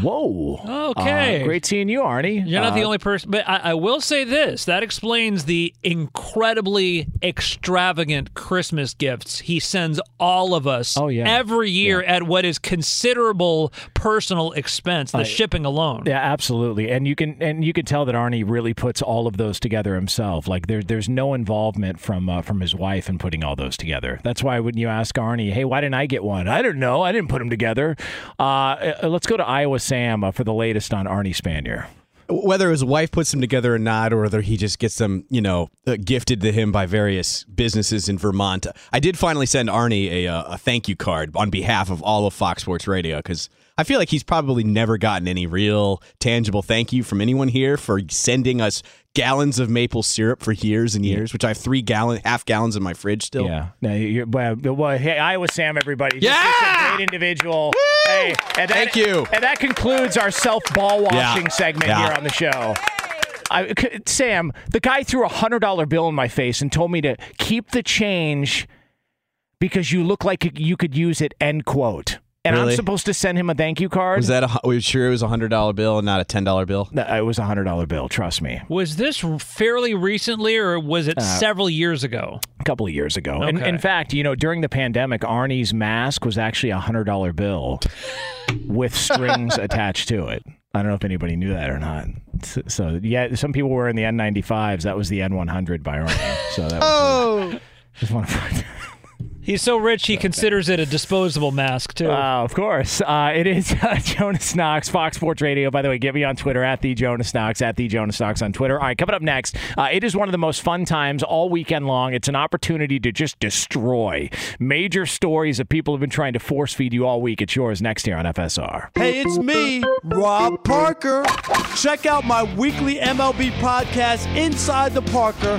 Whoa. Okay. Uh, great seeing you, Arnie. You're not the Uh, only person, but I, I will say this: that explains the incredibly extravagant Christmas gifts he sends all of us. Oh, yeah. every year at what is considerable personal expense, the Uh, shipping alone. Yeah, absolutely. And you can and you can tell that Arnie really puts all of those together himself. Like there, there's no involvement from uh, from his wife in putting all those together. That's why when you ask Arnie, hey, why didn't I get one? I don't know. I didn't put them together. Uh, let's go to Iowa Sam uh, for the latest on Arnie Spanier. whether his wife puts them together or not, or whether he just gets them, you know, uh, gifted to him by various businesses in Vermont. I did finally send Arnie a, uh, a thank you card on behalf of all of Fox Sports Radio because I feel like he's probably never gotten any real tangible thank you from anyone here for sending us gallons of maple syrup for years and years, which I have three gallon, half gallons in my fridge still. Yeah. No, you're, well, well, hey, Iowa Sam, everybody. Just- Yeah! just a great individual. Hey, and that, Thank you. And that concludes our self ball washing Yeah. segment Yeah. here on the show. I, Sam, the guy threw a hundred dollar bill in my face and told me to keep the change because you look like you could use it. End quote. And I'm supposed to send him a thank you card. Was that a, were you sure it was a hundred dollar bill and not a ten dollar bill? No, it was a hundred dollar bill. Trust me. Was this fairly recently, or was it Uh, several years ago? A couple of years ago. In, Okay. in fact, you know, during the pandemic, Arnie's mask was actually a hundred dollar bill with strings (laughs) attached to it. I don't know if anybody knew that or not. So, so, yeah, some people were in the N95s. That was the N100 by Arnie. So that was Oh, (laughs) just want to He's so rich he considers it a disposable mask too. Uh, of course. Uh, it is (laughs) uh, Jonas Knox, Fox Sports Radio. By the way, get me on Twitter at the Jonas Knox, at the Jonas Knox on Twitter. All right, coming up next, uh, it is one of the most fun times all weekend long. It's an opportunity to just destroy major stories that people have been trying to force feed you all week. It's yours next here on FSR. Hey, it's me, Rob Parker. Check out my weekly MLB podcast, Inside the Parker,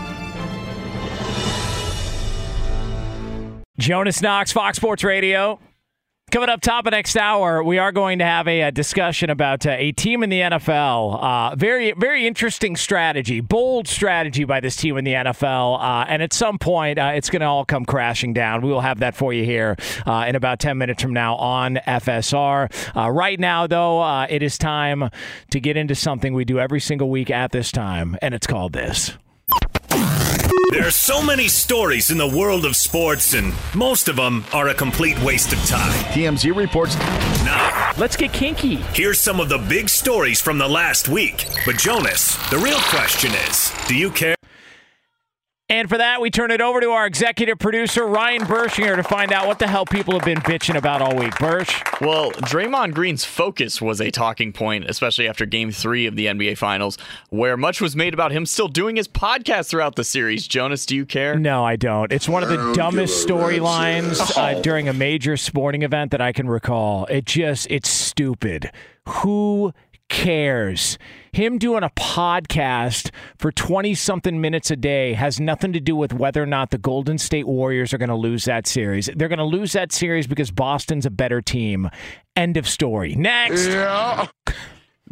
Jonas Knox, Fox Sports Radio. Coming up top of next hour, we are going to have a, a discussion about uh, a team in the NFL. Uh, very, very interesting strategy, bold strategy by this team in the NFL. Uh, and at some point, uh, it's going to all come crashing down. We will have that for you here uh, in about 10 minutes from now on FSR. Uh, right now, though, it is time to get into something we do every single week at this time, and it's called this. There are so many stories in the world of sports, and most of them are a complete waste of time. TMZ reports. Now, let's get kinky. Here's some of the big stories from the last week. But, Jonas, the real question is do you care? And for that, we turn it over to our executive producer, Ryan Bershinger, to find out what the hell people have been bitching about all week. Birch? Well, Draymond Green's focus was a talking point, especially after game three of the NBA Finals, where much was made about him still doing his podcast throughout the series. Jonas, do you care? No, I don't. It's one of the dumbest storylines uh, during a major sporting event that I can recall. It just, it's stupid. Who cares? Him doing a podcast for 20 something minutes a day has nothing to do with whether or not the Golden State Warriors are going to lose that series. They're going to lose that series because Boston's a better team. End of story. Next. Yeah.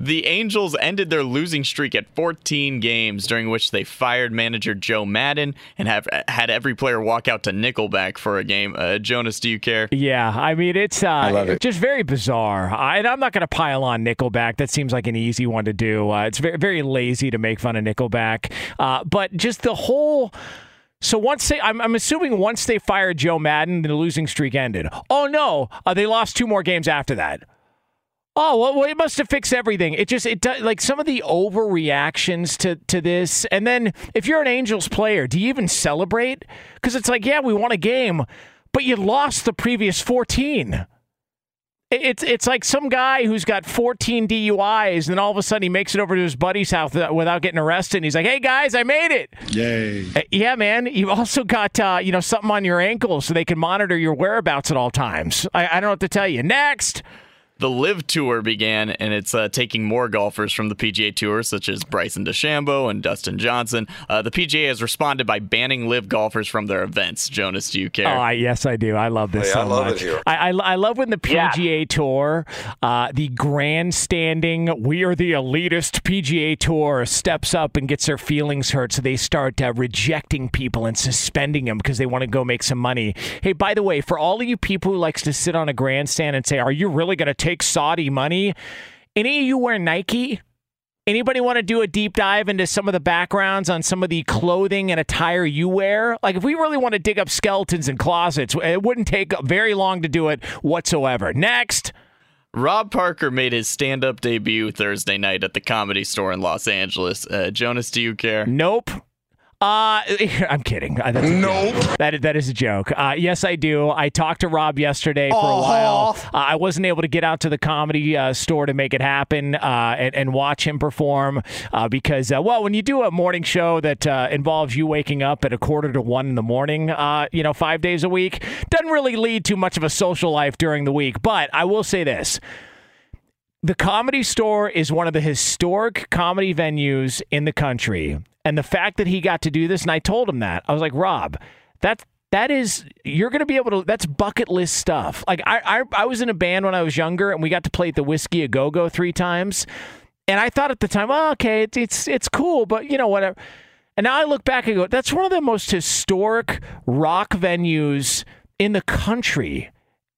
The Angels ended their losing streak at 14 games, during which they fired manager Joe Maddon and have had every player walk out to Nickelback for a game. Uh, Jonas, do you care? Yeah, I mean it's uh, it. just very bizarre. I, am not going to pile on Nickelback. That seems like an easy one to do. Uh, it's very very lazy to make fun of Nickelback, uh, but just the whole. So once they, I'm, I'm, assuming once they fired Joe Maddon, the losing streak ended. Oh no, uh, they lost two more games after that. Oh well, it must have fixed everything. It just it does like some of the overreactions to to this, and then if you're an Angels player, do you even celebrate? Because it's like, yeah, we won a game, but you lost the previous fourteen. It's it's like some guy who's got 14 DUIs, and then all of a sudden he makes it over to his buddy's house without getting arrested. And he's like, "Hey guys, I made it!" Yay! Uh, yeah, man. You've also got uh, you know something on your ankle so they can monitor your whereabouts at all times. I, I don't know what to tell you. Next the LIV Tour began, and it's uh, taking more golfers from the PGA Tour, such as Bryson DeChambeau and Dustin Johnson. Uh, the PGA has responded by banning LIV golfers from their events. Jonas, do you care? Oh, I, yes, I do. I love this hey, so I love much. It here. I, I, I love when the PGA yeah. Tour, uh, the grandstanding, we are the elitist PGA Tour, steps up and gets their feelings hurt, so they start uh, rejecting people and suspending them because they want to go make some money. Hey, by the way, for all of you people who likes to sit on a grandstand and say, "Are you really going to take?" Take Saudi money. Any of you wear Nike? Anybody want to do a deep dive into some of the backgrounds on some of the clothing and attire you wear? Like, if we really want to dig up skeletons in closets, it wouldn't take very long to do it whatsoever. Next. Rob Parker made his stand up debut Thursday night at the comedy store in Los Angeles. Uh, Jonas, do you care? Nope. Uh, (laughs) I'm kidding. Uh, no, that that is a joke. Uh, yes, I do. I talked to Rob yesterday for uh-huh. a while. Uh, I wasn't able to get out to the comedy uh, store to make it happen uh, and, and, watch him perform uh, because, well, when you do a morning show that involves you waking up at a quarter to one in the morning, you know, five days a week, doesn't really lead to much of a social life during the week. But I will say this. The comedy store is one of the historic comedy venues in the country. And the fact that he got to do this, and I told him that, I was like, Rob, that that is you're going to be able to that's bucket list stuff. Like I, I i was in a band when i was younger and we got to play at the whiskey a go-go three times. And i thought at the time oh, okay it's, it's it's cool but you know whatever. And now i look back and go that's one of the most historic rock venues in the country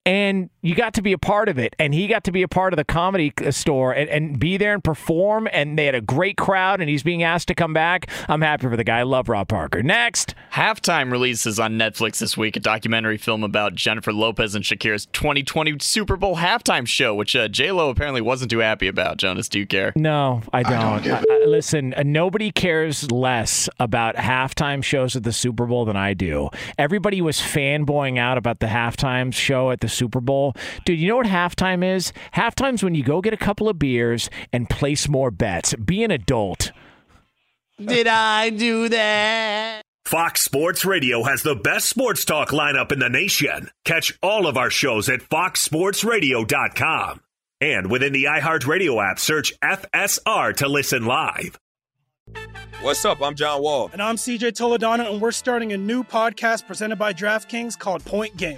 and you got to be a part of it. And he got to be a part of the comedy uh, store and, and be there and perform. And they had a great crowd and he's being asked to come back. I'm happy for the guy. I love rob parker. Next. Halftime releases on netflix this week a documentary film about jennifer lopez and shakira's 2020 super bowl halftime show which uh, j-lo apparently wasn't too happy about. Jonas do you care? No i don't, I don't I, I, listen uh, nobody cares less about halftime shows at the super bowl than i do. Everybody was fanboying out about the halftime show at the Super Bowl. Dude, you know what halftime is? Halftime's when you go get a couple of beers and place more bets. Be an adult. Did I do that? Fox Sports Radio has the best sports talk lineup in the nation. Catch all of our shows at foxsportsradio.com. And within the iHeartRadio app, search FSR to listen live. What's up? I'm John Wall. And I'm CJ Toledano, and we're starting a new podcast presented by DraftKings called Point Game.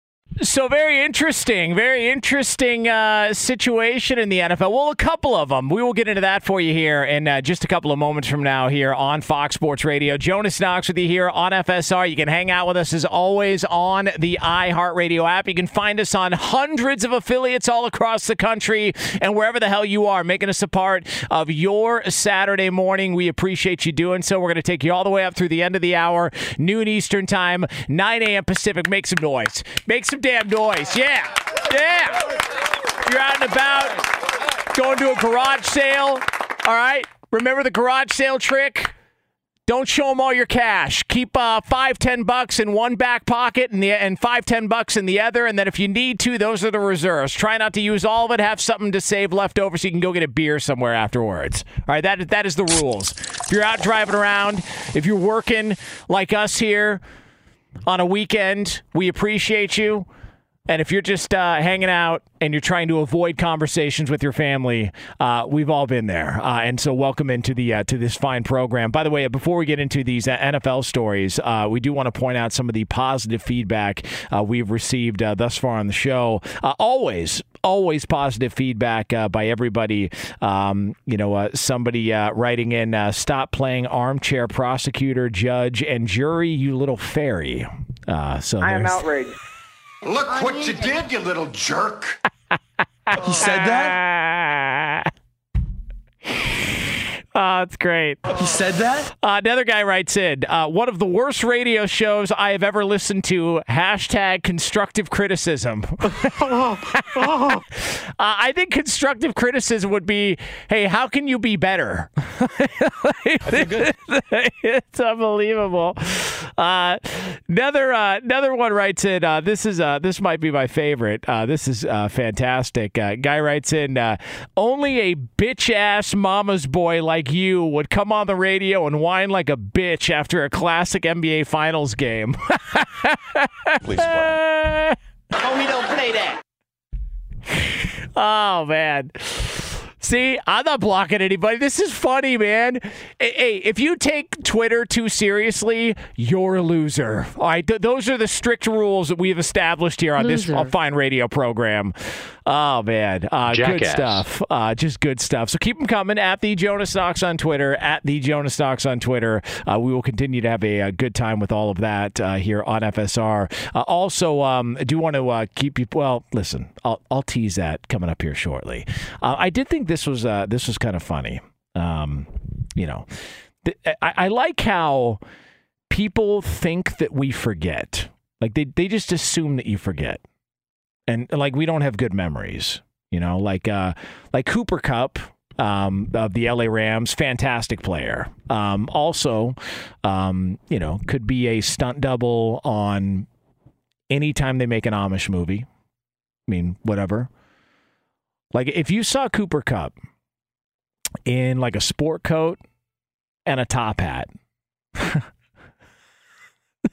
So very interesting, very interesting uh, situation in the NFL. Well, a couple of them. We will get into that for you here in uh, just a couple of moments from now here on Fox Sports Radio. Jonas Knox with you here on FSR. You can hang out with us as always on the iHeartRadio app. You can find us on hundreds of affiliates all across the country and wherever the hell you are, making us a part of your Saturday morning. We appreciate you doing so. We're going to take you all the way up through the end of the hour, noon Eastern time, 9 a.m. Pacific. Make some noise. Make some damn noise. Yeah. Yeah. You're out and about, going to a garage sale. All right. Remember the garage sale trick? Don't show them all your cash. Keep uh, five, ten bucks in one back pocket and the and five, ten bucks in the other. And then if you need to, those are the reserves. Try not to use all of it. Have something to save left over so you can go get a beer somewhere afterwards. All right, that that is the rules. If you're out driving around, if you're working like us here on a weekend, we appreciate you. And if you're just uh, hanging out and you're trying to avoid conversations with your family, uh, we've all been there. Uh, and so, welcome into the uh, to this fine program. By the way, before we get into these uh, NFL stories, uh, we do want to point out some of the positive feedback we've received thus far on the show. always, always positive feedback uh, by everybody. Um, you know, uh, somebody uh, writing in, "Stop playing armchair prosecutor, judge, and jury, you little fairy." so I am outraged. Look what you did, you little jerk. (laughs) he said that? (laughs) Oh, that's great. He said that? Uh, another guy writes in uh, one of the worst radio shows I have ever listened to. Hashtag constructive criticism. (laughs) uh, I think constructive criticism would be hey, how can you be better? (laughs) it's unbelievable. Uh, another uh, another one writes in. Uh, this is this might be my favorite. this is fantastic. guy writes in. only a bitch ass mama's boy like like you would come on the radio and whine like a bitch after a classic NBA Finals game. (laughs) Please play. Oh, we don't play that. Oh man. See, I'm not blocking anybody. This is funny, man. Hey, if you take Twitter too seriously, you're a loser. All right, th- those are the strict rules that we've established here on loser. this fine radio program. Oh man, uh, good stuff. Uh, just good stuff. So keep them coming at the Jonas Knox on Twitter. At the Jonas Knox on Twitter. Uh, we will continue to have a, a, good time with all of that uh, here on FSR. Uh, also, um, I do want to uh, keep you. Well, listen, I'll, I'll, tease that coming up here shortly. I did think this was this was kind of funny. Um, you know, th- I, I like how people think that we forget. Like they, they just assume that you forget and like we don't have good memories. You know, like uh, like Cooper Kupp, um, of the LA Rams, fantastic player. Um, also, um, you know, could be a stunt double on anytime they make an Amish movie. I mean, whatever. Like if you saw Cooper Kupp in like a sport coat and a top hat. (laughs)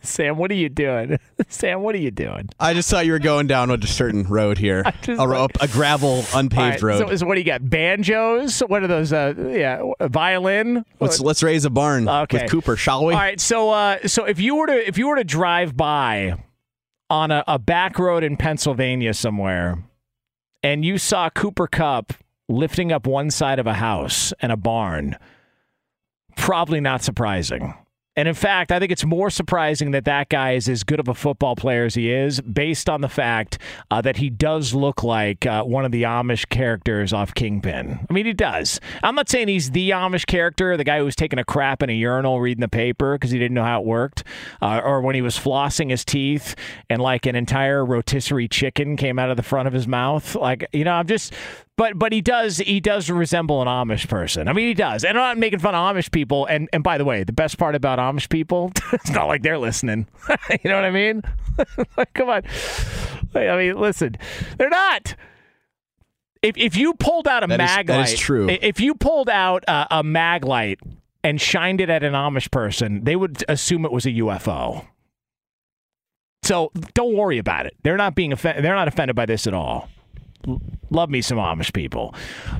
Sam, what are you doing? (laughs) Sam, what are you doing? I just thought you were going down a certain road here, (laughs) a, like, a, gravel, unpaved right, road. So, so, what do you got? Banjos? What are those? Uh, yeah, violin. Let's let's raise a barn okay. with Cooper, shall we? All right. So uh, so if you were to if you were to drive by on a, a back road in Pennsylvania somewhere, and you saw Cooper Kupp lifting up one side of a house and a barn, probably not surprising. And in fact, I think it's more surprising that that guy is as good of a football player as he is, based on the fact uh, that he does look like uh, one of the Amish characters off Kingpin. I mean, he does. I'm not saying he's the Amish character, the guy who was taking a crap in a urinal reading the paper because he didn't know how it worked, uh, or when he was flossing his teeth and like an entire rotisserie chicken came out of the front of his mouth. Like, you know, I'm just but but he does he does resemble an Amish person. I mean, he does. And I'm not making fun of Amish people. And and by the way, the best part about Amish people, (laughs) it's not like they're listening. (laughs) you know what I mean? (laughs) like, come on. I mean, listen, they're not. If if you pulled out a that mag is, light, is true. If you pulled out a, a mag light and shined it at an Amish person, they would assume it was a UFO. So don't worry about it. They're not being offended. They're not offended by this at all love me some Amish people.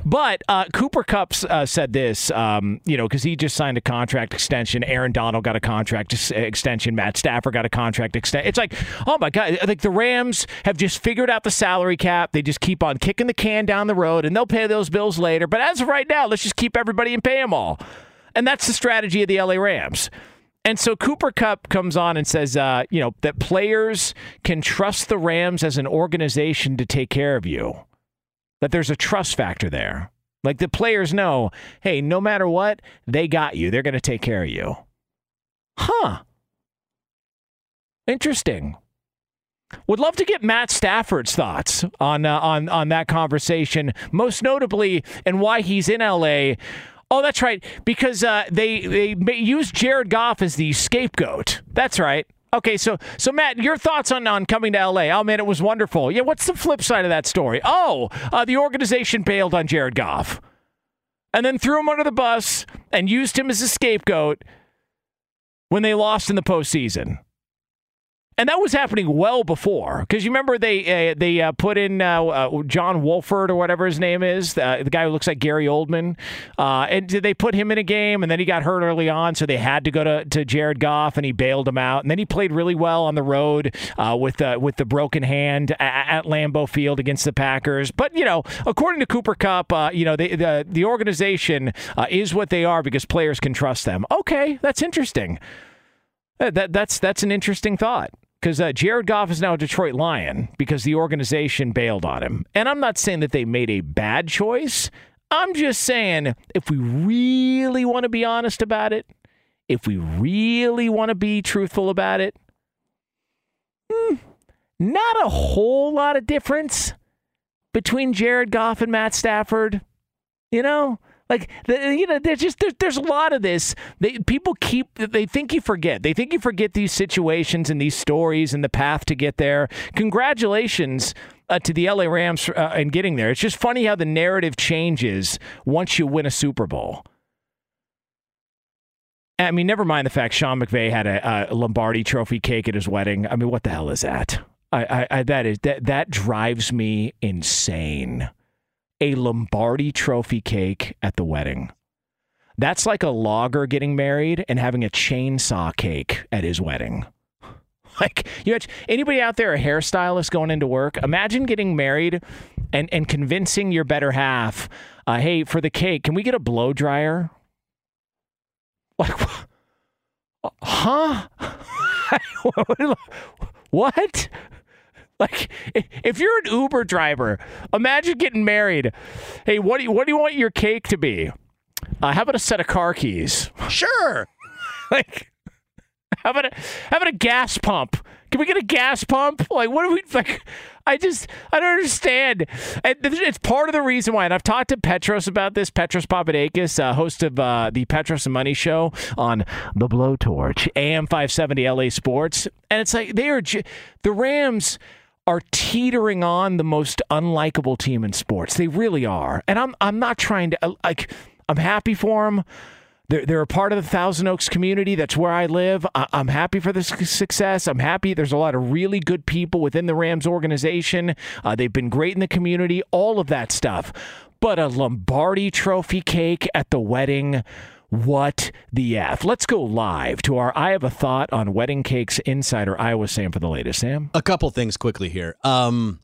But uh, Cooper Kupps uh, said this, um, you know, because he just signed a contract extension. Aaron Donald got a contract extension. Matt Stafford got a contract extension. It's like, oh my God, like the Rams have just figured out the salary cap. They just keep on kicking the can down the road and they'll pay those bills later. But as of right now, let's just keep everybody and pay them all. And that's the strategy of the LA Rams. And so Cooper Kupp comes on and says, uh, you know, that players can trust the Rams as an organization to take care of you. That there's a trust factor there. Like the players know, hey, no matter what, they got you. They're going to take care of you. Huh. Interesting. Would love to get Matt Stafford's thoughts on uh, on on that conversation, most notably, and why he's in LA Oh, that's right. Because uh, they they use Jared Goff as the scapegoat. That's right. Okay, so so Matt, your thoughts on, on coming to LA? Oh man, it was wonderful. Yeah, what's the flip side of that story? Oh, uh, the organization bailed on Jared Goff, and then threw him under the bus and used him as a scapegoat when they lost in the postseason. And that was happening well before, because you remember they uh, they uh, put in uh, uh John Wolford or whatever his name is, uh, the guy who looks like Gary Oldman, uh, and they put him in a game, and then he got hurt early on, so they had to go to, to Jared Goff, and he bailed him out, and then he played really well on the road with with the broken hand at, at, Lambeau Field against the Packers. But you know, according to Cooper Kupp, you know they, the the organization is what they are because players can trust them. Okay, that's interesting. That, that's that's an interesting thought because uh, Jared Goff is now a Detroit Lion because the organization bailed on him. And I'm not saying that they made a bad choice. I'm just saying if we really want to be honest about it, if we really want to be truthful about it, hmm, not a whole lot of difference between Jared Goff and Matt Stafford. You know, like the, you know, there's just there's, there's a lot of this. They, people keep they think you forget. They think you forget these situations and these stories and the path to get there. Congratulations. Uh, to the LA Rams uh, and getting there. It's just funny how the narrative changes once you win a Super Bowl. I mean, never mind the fact Sean McVay had a, a Lombardi Trophy cake at his wedding. I mean, what the hell is that? I, I, I that is that that drives me insane a Lombardi trophy cake at the wedding. That's like a logger getting married and having a chainsaw cake at his wedding. (laughs) Like you anybody out there a hairstylist going into work? Imagine getting married and and convincing your better half, uh, hey, for the cake, can we get a blow dryer? Like, (laughs) huh? (laughs) what? (laughs) Like, if you're an Uber driver, imagine getting married. Hey, what do you, what do you want your cake to be? Uh, how about a set of car keys? (laughs) Sure. like, how about a how about a gas pump? Can we get a gas pump? Like, what do we like? I just I don't understand. And it's part of the reason why. And I've talked to Petros about this. Petros Papadakis, uh, host of uh, the Petros and Money Show on the Blowtorch, AM 570 LA Sports, and it's like they are the Rams are teetering on the most unlikable team in sports. They really are. And I'm I'm not trying to uh, like I'm happy for them. They're, they're a part of the Thousand Oaks community. That's where I live. I, am happy for the success. I'm happy. There's a lot of really good people within the Rams organization. Uh, they've been great in the community, all of that stuff. But a Lombardi trophy cake at the wedding what the F? Let's go live to our I Have a Thought on Wedding Cakes Insider, Iowa Sam, for the latest. Sam? A couple things quickly here. Um,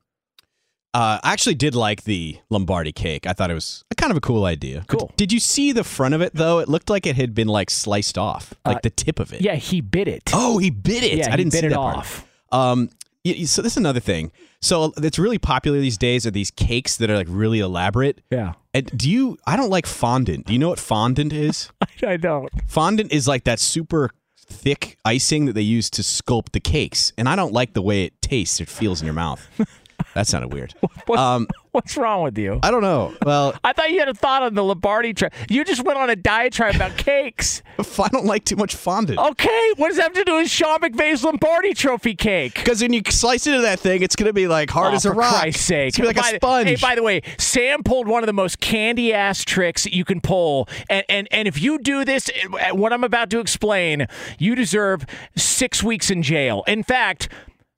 uh, I actually did like the Lombardi cake. I thought it was a kind of a cool idea. Cool. But did you see the front of it though? It looked like it had been like sliced off, like uh, the tip of it. Yeah, he bit it. Oh, he bit it. Yeah, I didn't bit see it that off. Part. Um, so this is another thing. So it's really popular these days are these cakes that are like really elaborate. Yeah. And do you? I don't like fondant. Do you know what fondant is? (laughs) I don't. Fondant is like that super thick icing that they use to sculpt the cakes, and I don't like the way it tastes. It feels in your mouth. (laughs) That sounded weird. Um, what's wrong with you? I don't know. Well, (laughs) I thought you had a thought on the Lombardi trip. You just went on a diatribe about (laughs) cakes. I don't like too much fondant. Okay, what does that have to do with Sean McVay's Lombardi Trophy cake? Because when you slice into that thing, it's going to be like hard oh, as a for rock. Christ's sake! It's going to be like by, a sponge. Hey, by the way, Sam pulled one of the most candy ass tricks that you can pull, and and and if you do this, eh, what I'm about to explain, you deserve six weeks in jail. In fact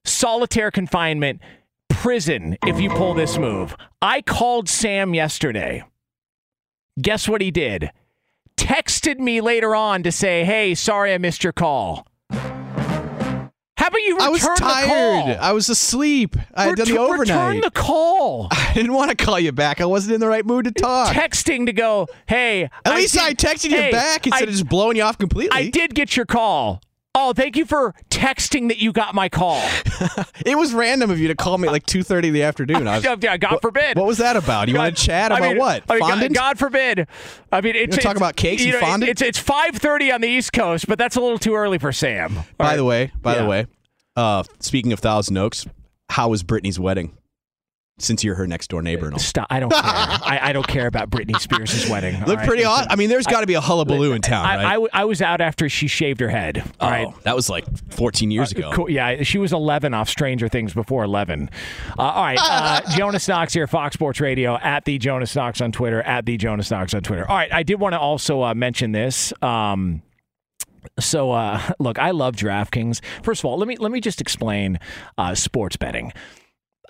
solitary confinement prison if you pull this move. I called Sam yesterday. Guess what he did? Texted me later on to say, "Hey, sorry I missed your call." How about you return I was tired. I was asleep. I had done the overnight. Return the call. (laughs) I didn't want to call you back. I wasn't in the right mood to talk. Texting to go, hey. At I least did, I texted hey, you back instead I, of just blowing you off completely. I did get your call. Oh, thank you for texting that you got my call. (laughs) it was random of you to call me at like two thirty in the afternoon. I was, (laughs) yeah, God what, forbid. What was that about? You God, want to chat about I mean, what? I mean, fondant? God, God, forbid. I mean, it's, talk about cakes and know, fondant. It's it's five thirty on the East Coast, but that's a little too early for Sam. All by right. the way, by Yeah. the way, uh, speaking of Thousand Oaks, how was Brittany's wedding? Since you're her next door neighbor and all. Stop! I don't care. I, I don't care about Britney Spears' wedding. Look right? pretty hot. I mean, there's got to be a hullabaloo in town, I, right? I, I was out after she shaved her head. All oh, right. that was like 14 years ago. Cool. Yeah, she was 11 off Stranger Things before 11. Uh, all right, uh, (laughs) Jonas Knox here, Fox Sports Radio, at the Jonas Knox on Twitter, at the Jonas Knox on Twitter. All right, I did want to also uh, mention this. Um, So, uh, (laughs) look, I love DraftKings. First of all, let me let me just explain uh, sports betting.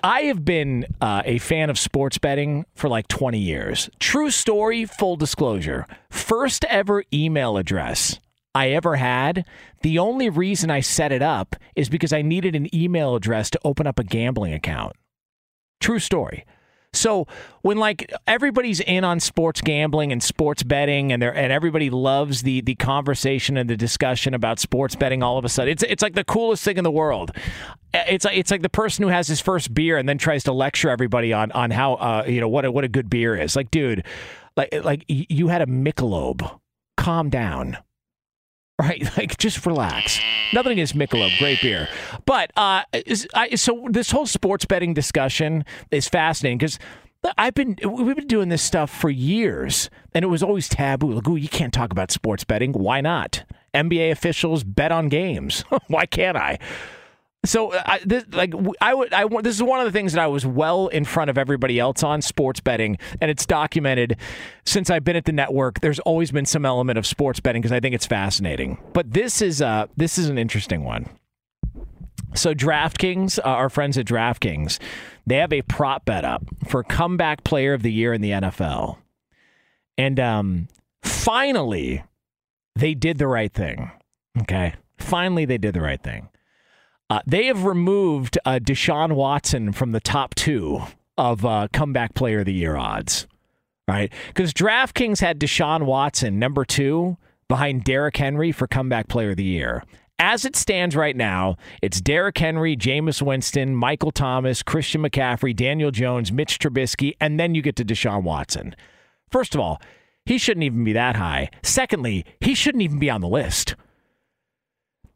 I have been uh, a fan of sports betting for like 20 years. True story, full disclosure. First ever email address I ever had. The only reason I set it up is because I needed an email address to open up a gambling account. True story. So when like everybody's in on sports gambling and sports betting and they and everybody loves the the conversation and the discussion about sports betting all of a sudden it's it's like the coolest thing in the world. It's like it's like the person who has his first beer and then tries to lecture everybody on on how uh, you know what a, what a good beer is. Like dude, like like you had a Michelob. Calm down right? (laughs) Like, just relax. Nothing against Michelob, great beer. But uh, I, so this whole sports betting discussion is fascinating because I've been we've been doing this stuff for years, and it was always taboo. Like, ooh, you can't talk about sports betting. Why not? NBA officials bet on games. (laughs) Why can't I? So, uh, this, like, I would, I this is one of the things that I was well in front of everybody else on sports betting, and it's documented since I've been at the network. There's always been some element of sports betting because I think it's fascinating. But this is, uh, this is an interesting one. So, DraftKings, uh, our friends at DraftKings, they have a prop bet up for comeback player of the year in the NFL, and um, finally, they did the right thing. Okay, finally, they did the right thing uh, they have removed uh, Deshaun Watson from the top two of uh, comeback player of the year odds, right? Because DraftKings had Deshaun Watson number two behind Derrick Henry for comeback player of the year. As it stands right now, it's Derrick Henry, Jameis Winston, Michael Thomas, Christian McCaffrey, Daniel Jones, Mitch Trubisky, and then you get to Deshaun Watson. First of all, he shouldn't even be that high. Secondly, he shouldn't even be on the list.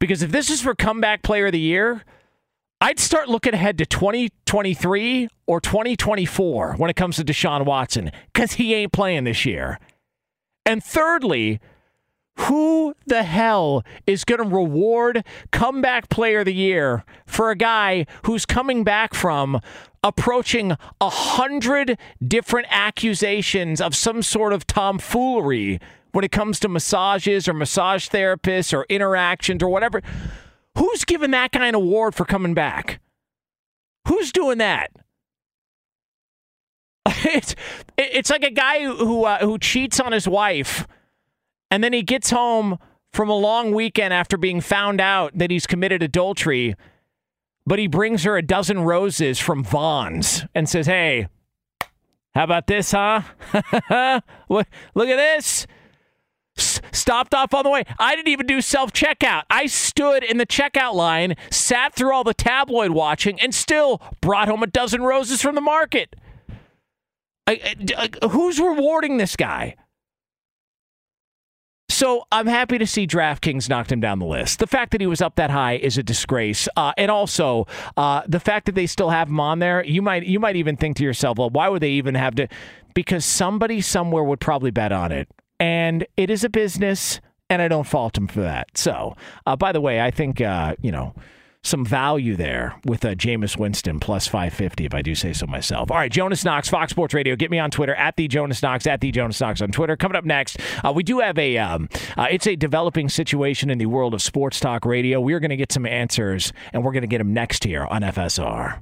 Because if this is for comeback player of the year, I'd start looking ahead to 2023 or 2024 when it comes to Deshaun Watson because he ain't playing this year. And thirdly, who the hell is going to reward comeback player of the year for a guy who's coming back from approaching a hundred different accusations of some sort of tomfoolery when it comes to massages or massage therapists or interactions or whatever. Who's giving that guy an award for coming back? Who's doing that? (laughs) It's it's like a guy who uh, who cheats on his wife, and then he gets home from a long weekend after being found out that he's committed adultery, but he brings her a dozen roses from Vons and says, "Hey, how about this, huh? (laughs) Look at this." Stopped off on the way. I didn't even do self checkout. I stood in the checkout line, sat through all the tabloid watching, and still brought home a dozen roses from the market. I, I, who's rewarding this guy? So I'm happy to see DraftKings knocked him down the list. The fact that he was up that high is a disgrace, uh, and also uh, the fact that they still have him on there. You might you might even think to yourself, well, why would they even have to? Because somebody somewhere would probably bet on it and it is a business, and I don't fault him for that. So, uh, by the way, I think uh, you know some value there with uh, Jameis Winston plus 550, if I do say so myself. All right, Jonas Knox, Fox Sports Radio. Get me on Twitter at the Jonas Knox, at the Jonas Knox on Twitter. Coming up next, uh, we do have a, um, uh, it's a developing situation in the world of sports talk radio. We're going to get some answers, and we're going to get them next here on FSR.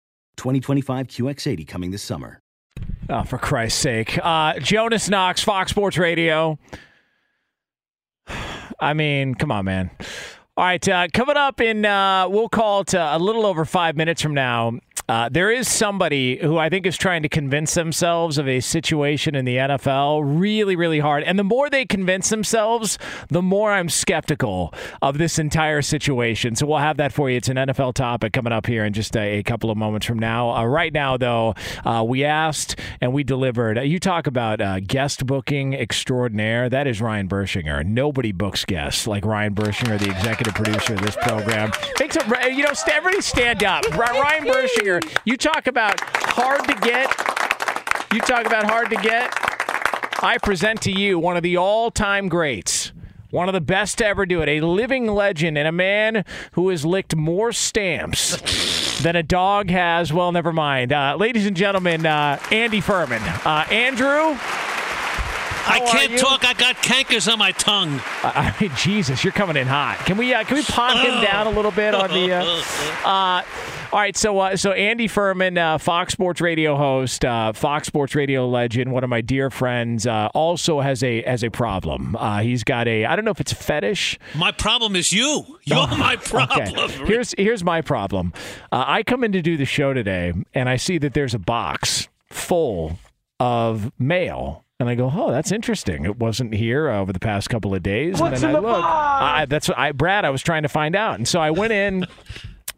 2025 QX80 coming this summer. Oh, for Christ's sake. Uh, Jonas Knox, Fox Sports Radio. (sighs) I mean, come on, man. All right, uh, coming up in, uh, we'll call it uh, a little over five minutes from now. Uh, there is somebody who I think is trying to convince themselves of a situation in the NFL really, really hard. And the more they convince themselves, the more I'm skeptical of this entire situation. So we'll have that for you. It's an NFL topic coming up here in just a, a couple of moments from now. Uh, right now, though, uh, we asked and we delivered. you talk about uh, guest booking extraordinaire. That is Ryan Bershinger. Nobody books guests like Ryan Bershinger, the executive producer of this program. You know, everybody stand up. Ryan Bershinger you talk about hard to get. You talk about hard to get. I present to you one of the all-time greats. One of the best to ever do it, a living legend and a man who has licked more stamps than a dog has. Well, never mind. Uh, ladies and gentlemen, uh, Andy Furman. Uh, Andrew, I can't talk. I got cankers on my tongue. I mean, Jesus, you're coming in hot. Can we uh, can we pot him down a little bit on the? Uh, (laughs) uh, all right, so uh, so Andy Furman, uh, Fox Sports Radio host, uh, Fox Sports Radio legend, one of my dear friends, uh, also has a has a problem. Uh, he's got a I don't know if it's a fetish. My problem is you. You're oh, my problem. Okay. Here's here's my problem. Uh, I come in to do the show today, and I see that there's a box full of mail. And I go, oh, that's interesting. It wasn't here uh, over the past couple of days. What's and then in I the look. box? I, that's what I, Brad. I was trying to find out, and so I went in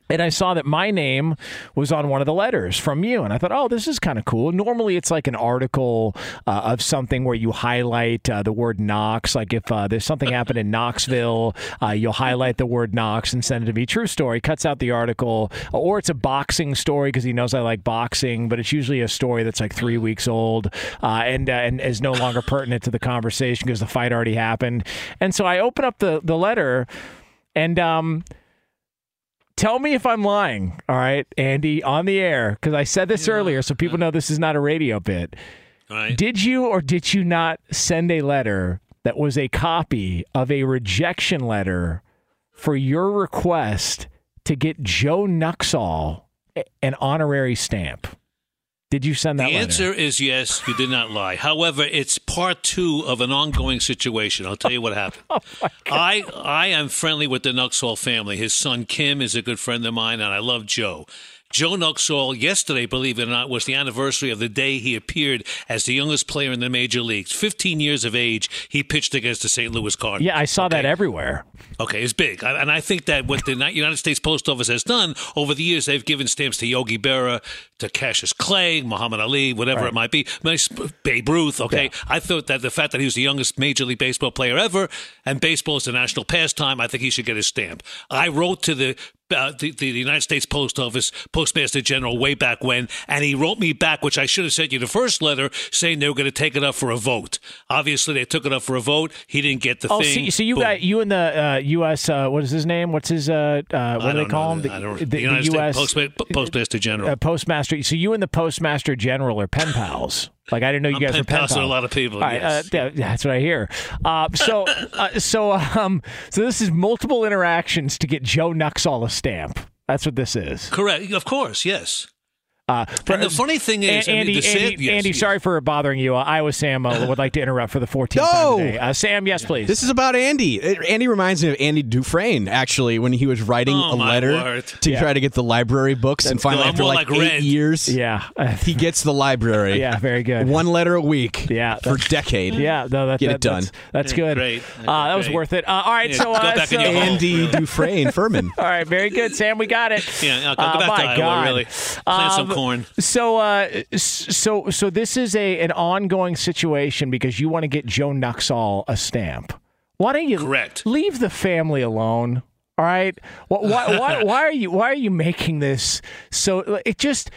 and I saw that my name was on one of the letters from you, and I thought, oh, this is kind of cool. Normally, it's like an article uh, of something where you highlight uh, the word Knox. Like if uh, there's something happened in Knoxville, uh, you'll highlight the word Knox and send it to me. True story. Cuts out the article, or it's a boxing story because he knows I like boxing, but it's usually a story that's like three weeks old uh, and uh, and is no longer pertinent to the conversation because the fight already happened. And so I open up the the letter, and um tell me if I'm lying, all right, Andy, on the air, because I said this yeah. earlier, so people know this is not a radio bit. Right. Did you or did you not send a letter that was a copy of a rejection letter for your request to get Joe Nuxhall an honorary stamp? Did you send that? The letter? answer is yes. You did not lie. However, it's part two of an ongoing situation. I'll tell you what happened. (laughs) oh I I am friendly with the Nuxhall family. His son Kim is a good friend of mine, and I love Joe. Joe Nuxhall, yesterday, believe it or not, was the anniversary of the day he appeared as the youngest player in the major leagues. 15 years of age, he pitched against the St. Louis Cardinals. Yeah, I saw okay. that everywhere. Okay, it's big. And I think that what the United States Post Office has done over the years, they've given stamps to Yogi Berra, to Cassius Clay, Muhammad Ali, whatever Right. it might be, Babe Ruth. Okay, I thought that the fact that he was the youngest Major League Baseball player ever, and baseball is a national pastime, I think he should get his stamp. I wrote to the uh, the, the United States Post Office Postmaster General way back when, and he wrote me back, which I should have sent you the first letter, saying they were going to take it up for a vote. Obviously, they took it up for a vote. He didn't get the Oh, thing. so, so you Boom. got you and the uh, U.S. Uh, what is his name? What's his uh, uh, what do they call know. him? I don't- the, the United States U.S. Postma- Postmaster General. uh, postmaster. So you and the postmaster general are pen pals. Like I didn't know you I'm guys were pen pals a lot of people, right, yes. uh, that's what I hear. Uh, so, uh, so, um, so this is multiple interactions to get Joe Nuxhall a stamp. That's what this is. Correct. Of course, yes. Uh, And the funny thing is, I mean, Andy, the sad- Andy, yes, Andy yes. sorry for bothering you. Uh, Iowa Sam uh, (laughs) would like to interrupt for the 14th time today. Uh, Sam, yes, please. This is about Andy. Uh, Andy reminds me of Andy Dufresne, actually, when he was writing Oh, a letter word. to Yeah. try to get the library books, and finally, after like, like eight Red. years, yeah, he gets the library. Yeah, very good. One letter a week. Yeah, for a decade. Yeah, no, that, Get that- it done. That's, that's good. great. Uh, that was Great. worth it. Uh, all right, Yeah, so go uh, back in so, your hole. Andy (laughs) Dufresne Furman. All right, very good, Sam. We got it. Yeah, go Uh, back to Iowa, really. Plant some Corn. So, uh, so, so this is a an ongoing situation because you want to get Joe Nuxhall a stamp. Why don't you Correct. leave the family alone? All right. Why, why, why, why are you why are you making this so? It just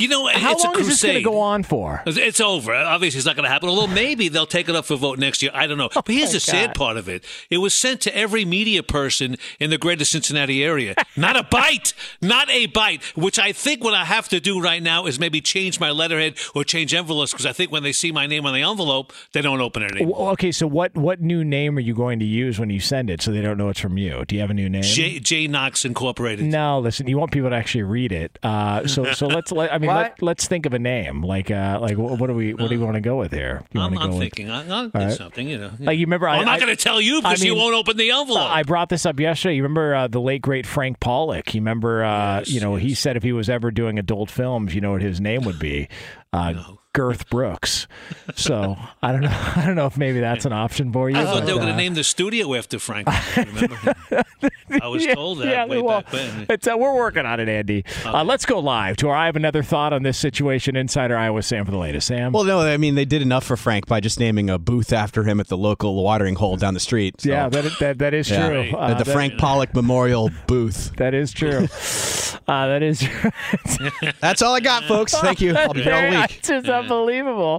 You know, how it's long a is this going to go on for? It's over. Obviously, it's not going to happen. Although maybe they'll take it up for vote next year. I don't know. But here's the sad part of it: it was sent to every media person in the greater Cincinnati area. (laughs) Not a bite. Not a bite. Which I think what I have to do right now is maybe change my letterhead or change envelopes because I think when they see my name on the envelope, they don't open it anymore. Well, Okay, so what what new name are you going to use when you send it so they don't know it's from you? Do you have a new name? J, J Knox Incorporated. No, listen. You want people to actually read it. Uh, so so let's let I mean let, let's think of a name. Like uh, like what, do we what do you want to go with here? You I'm, I'm with- thinking. I- I'll right. something. You know. Like you remember, I, I'm not going to tell you I because you won't open the envelope. I brought this up yesterday. You remember uh, the late great Frank Pollock? You remember, uh, you know, he said if he was ever doing adult films, you know what his name would be, uh, Girth Brooks. So I don't know. (laughs) I don't know if maybe that's an option for you. I thought but, they were going uh, to name the studio after Frank. (laughs) Remember? I was (laughs) yeah, told that yeah, way well, back when. It's, uh, we're working on it, Andy. Uh, let's go live to our I have another thought on this situation. Insider Iowa Sam for the latest. Sam. Well, no, I mean they did enough for Frank by just naming a booth after him at the local watering hole down the street. so- yeah, that, that that is Yeah. true. The- Uh, the that- Frank Pollock Memorial booth. That is true. uh, that is. True. That's all I got, folks. Thank you. I'll be here all week. (laughs) It's just unbelievable.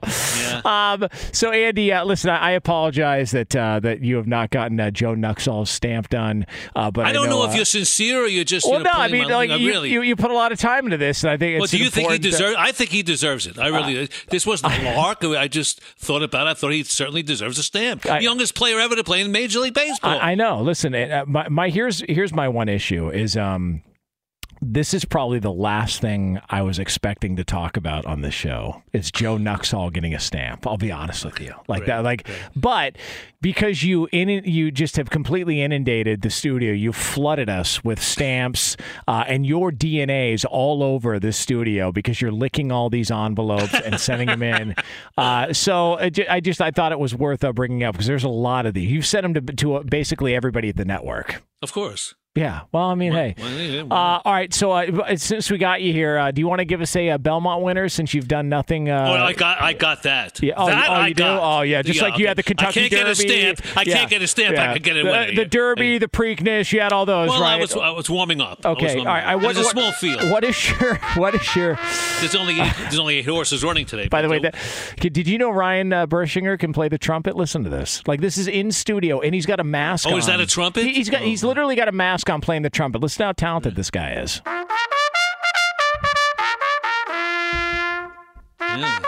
Um, so Andy, uh, listen, I, I apologize that uh, that you have not gotten uh, Joe Nuxhall's stamp done. Uh, but I, I don't know, uh, if you're sincere or you're just. Well, you know, no, I mean, like you, really. you, you put a lot of time into this, and I think well, do you think he deserves? I think he deserves it. I really. this wasn't a lark. I just thought about. it. I thought he certainly deserves a stamp. Youngest player ever to play in Major League Baseball. I, I know. Listen, uh, my, my here's here's my one issue is um this is probably the last thing I was expecting to talk about on this show. It's Joe Nuxhall getting a stamp. I'll be honest with you, like that, like. But because you in you just have completely inundated the studio, you flooded us with stamps, uh, and your DNA is all over this studio because you're licking all these envelopes and sending them in. (laughs) Uh, so I just I thought it was worth uh, bringing up because there's a lot of these. You've sent them to to basically everybody at the network. of course. Yeah. Well, I mean, hey. yeah, Uh, all right. So uh, since we got you here, uh, do you want to give us a, uh Belmont winner since you've done nothing? Uh, oh, I got. I got that. yeah. Oh, that oh, I you do? got. Oh, yeah. Just like you okay. had the Kentucky I can't get a stamp. I Yeah. can't get a stamp. Yeah. I could get it. The, winner, the yeah. Derby, the Preakness, you had all those, Well, right? I was I was warming up. I okay. warming All right. up. I, was a small field. What is your? (laughs) What is your? There's only eight, there's only eight horses running today. By the way, that, did you know Ryan uh, Bershinger can play the trumpet? Listen to this. Like this is in studio, and he's got a mask. Oh, on. is that a trumpet? He, has got. He's literally got a mask on playing the trumpet. Listen how talented this guy is. Yeah.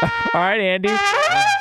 (laughs) All right, Andy.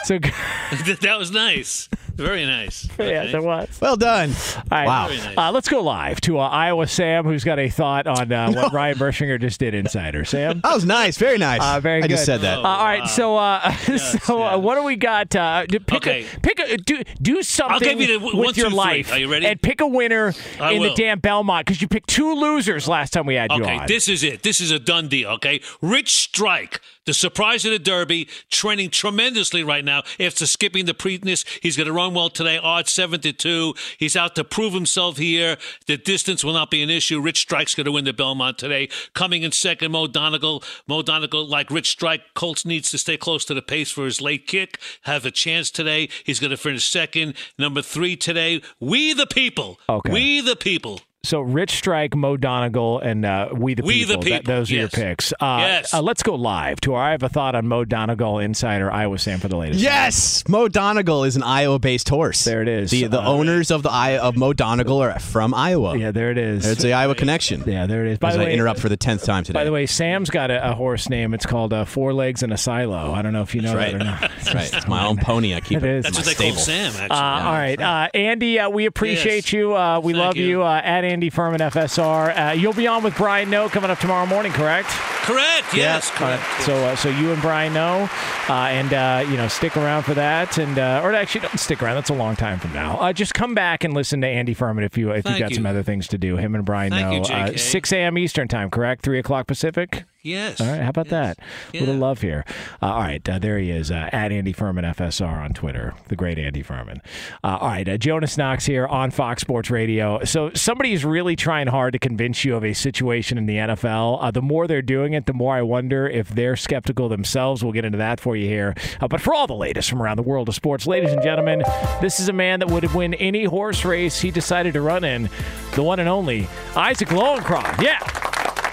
So (laughs) that was nice. Very nice. (laughs) yes, it was. Well done. All right. Wow. Nice. Uh, let's go live to uh, Iowa Sam, who's got a thought on uh, what Ryan Bershinger just did. Insider Sam. That was nice. Very nice. Uh, very I good. just said that. Uh, all right, so uh, so uh, what do we got? Uh, pick Okay. a, pick a do do something give you the with one, your two, three. life. Are you ready? And pick a winner I in the will. damn Belmont because you picked two losers last time we had you on. Okay, this is it. This is a done deal. Okay, Rich Strike, The surprise of the Derby, training tremendously right now after skipping the Preakness. He's going to run well today, odds 7 to 2. He's out to prove himself here. The distance will not be an issue. Rich Strike's going to win the Belmont today. Coming in second, Mo Donegal. Mo Donegal, like Rich Strike, Colts needs to stay close to the pace for his late kick. Have a chance today. He's going to finish second. Number three today, We the People. Okay. We the People. So Rich Strike, Mo Donegal, and uh, We the We the People. That- People, those are your picks. Uh, Yes. uh, let's go live to our I have a thought on Mo Donegal Insider Iowa Sam for the latest. Yes, Mo Donegal is an Iowa-based horse. There it is. The the Uh, owners of the I of Mo Donegal are from Iowa. Yeah, there it is. It's the Iowa connection. Yeah, there it is. By As the I way, interrupt for the tenth time today. By the way, Sam's got a, a horse name. It's called uh, Four Legs and a Silo. I don't know if you know That's that or not. (laughs) That's right. It's my own pony. I keep It it. is. in That's my what they call stable. Sam, Uh, actually. All right, uh, Andy, uh, we appreciate you. Uh, we Thank love you. you. Uh, at Andy Furman FSR. Uh, you'll be on with Brian Noe coming up tomorrow morning, correct? Correct. Yes. Yeah. Correct. Uh, so, uh, so you and Brian Noe, uh, and uh, you know, stick around for that, and uh, or actually don't stick around. That's a long time from now. Uh, just come back and listen to Andy Furman if you if Thank you got you. some other things to do. Him and Brian Thank know. you, uh, 6 a.m. Eastern time, correct? Three o'clock Pacific. Yes. All right, how about that? A little love here. Uh, all right, uh, there he is uh, at Andy Furman FSR on Twitter, the great Andy Furman. Uh, all right, uh, Jonas Knox here on Fox Sports Radio. So somebody is really trying hard to convince you of a situation in the NFL. Uh, the more they're doing it, the more I wonder if they're skeptical themselves. We'll get into that for you here. Uh, but for all the latest from around the world of sports, ladies and gentlemen, this is a man that would win any horse race he decided to run in. The one and only Isaac Lowenkron. Yeah.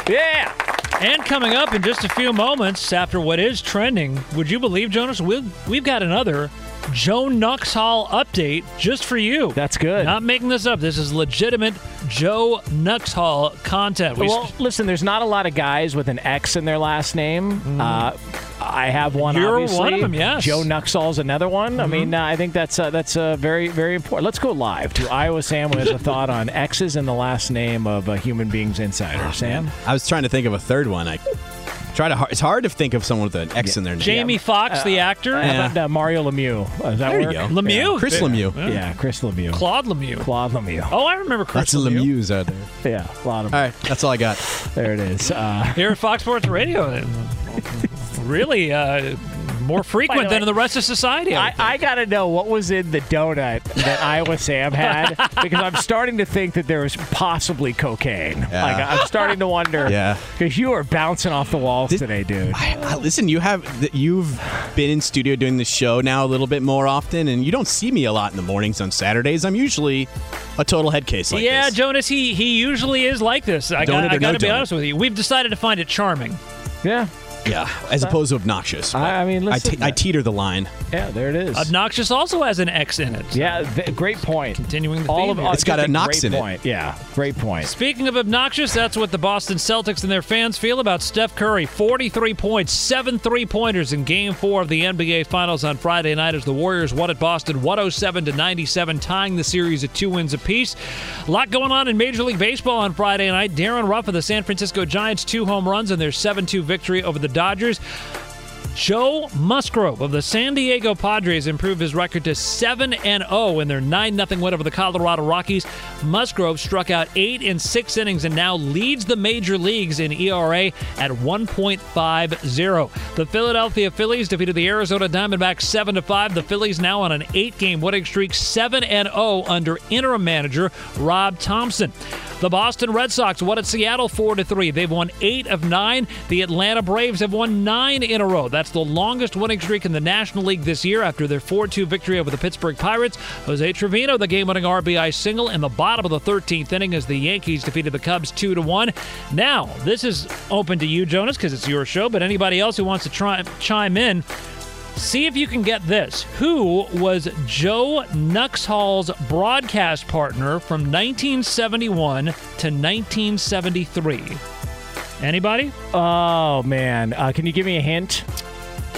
Yeah. And coming up in just a few moments after what is trending, would you believe, Jonas? We've, we've got another Joe Nuxhall update just for you. That's good. Not making this up. This is legitimate Joe Nuxhall content. We Well, listen, there's not a lot of guys with an X in their last name. Uh, I have one. Mm-hmm. You're obviously. one of them, yes. Mm-hmm. Joe Nuxhall's another one. I mean, uh, I think that's uh, that's uh, very very important. Let's go live to Iowa Sam who has a thought on X's in the last name of a human beings insider. Sam, I was trying to think of a third one. I try to. It's hard to think of someone with an X in their name. Jamie Foxx, the actor. How about uh, Mario Lemieux? Uh, does that There you go. Lemieux? Yeah. Chris Lemieux. Yeah, Chris Lemieux. Claude Lemieux. Claude Lemieux. Oh, I remember Chris Lots of Lemieux. Lemieux out there. (laughs) Yeah, a lot of. All right, that's all I got. There it is. Uh, Here at Fox Sports Radio. (laughs) really uh, more frequent than way, in the rest of society. I, I, I got to know what was in the donut that Iowa Sam had (laughs) because I'm starting to think that there was possibly cocaine. Like I'm starting to wonder. (laughs) Yeah. Because you are bouncing off the walls today, dude. I, I- listen, you have you've been in studio doing the show now a little bit more often, and you don't see me a lot in the mornings on Saturdays. I'm usually a total head case like yeah, this. Jonas, he he usually is like this. I got, I or got no to be donut? honest with you. We've decided to find it charming. Yeah. Yeah, as opposed to obnoxious. I- I mean, I, listen, te- I teeter the line. Yeah, there it is. Obnoxious also has an X in it. yeah, th- great point. Continuing the All theme of here. uh, It's got just a Knox great in it. point. Yeah, great point. Speaking of obnoxious, that's what the Boston Celtics and their fans feel about Steph Curry. 43 points, seven three pointers in game four of the NBA Finals on Friday night as the Warriors won at Boston 107 to 97, tying the series at two wins apiece. A lot going on in Major League Baseball on Friday night. Darin Ruf of the San Francisco Giants, two home runs in their 7 2 victory over the Dodgers. Joe Musgrove of the San Diego Padres improved his record to 7 and 0 in their 9 0 win over the Colorado Rockies. Musgrove struck out 8 in 6 innings and now leads the major leagues in ERA at 1.50. The Philadelphia Phillies defeated the Arizona Diamondbacks 7 5. The Phillies now on an 8-game winning streak, 7 and 0 under interim manager Rob Thomson. The Boston Red Sox won at Seattle 4 3. They've won 8 of 9. The Atlanta Braves have won 9 in a row. That's the longest winning streak in the National League this year after their 4 2 victory over the Pittsburgh Pirates. Jose Trevino, the game winning RBI single in the bottom of the 13th inning as the Yankees defeated the Cubs 2 to 1. Now, this is open to you, Jonas, because it's your show, but anybody else who wants to try, chime in, See if you can get this. Who was Joe Nuxhall's broadcast partner from 1971 to 1973? Anybody? Oh man, uh, can you give me a hint?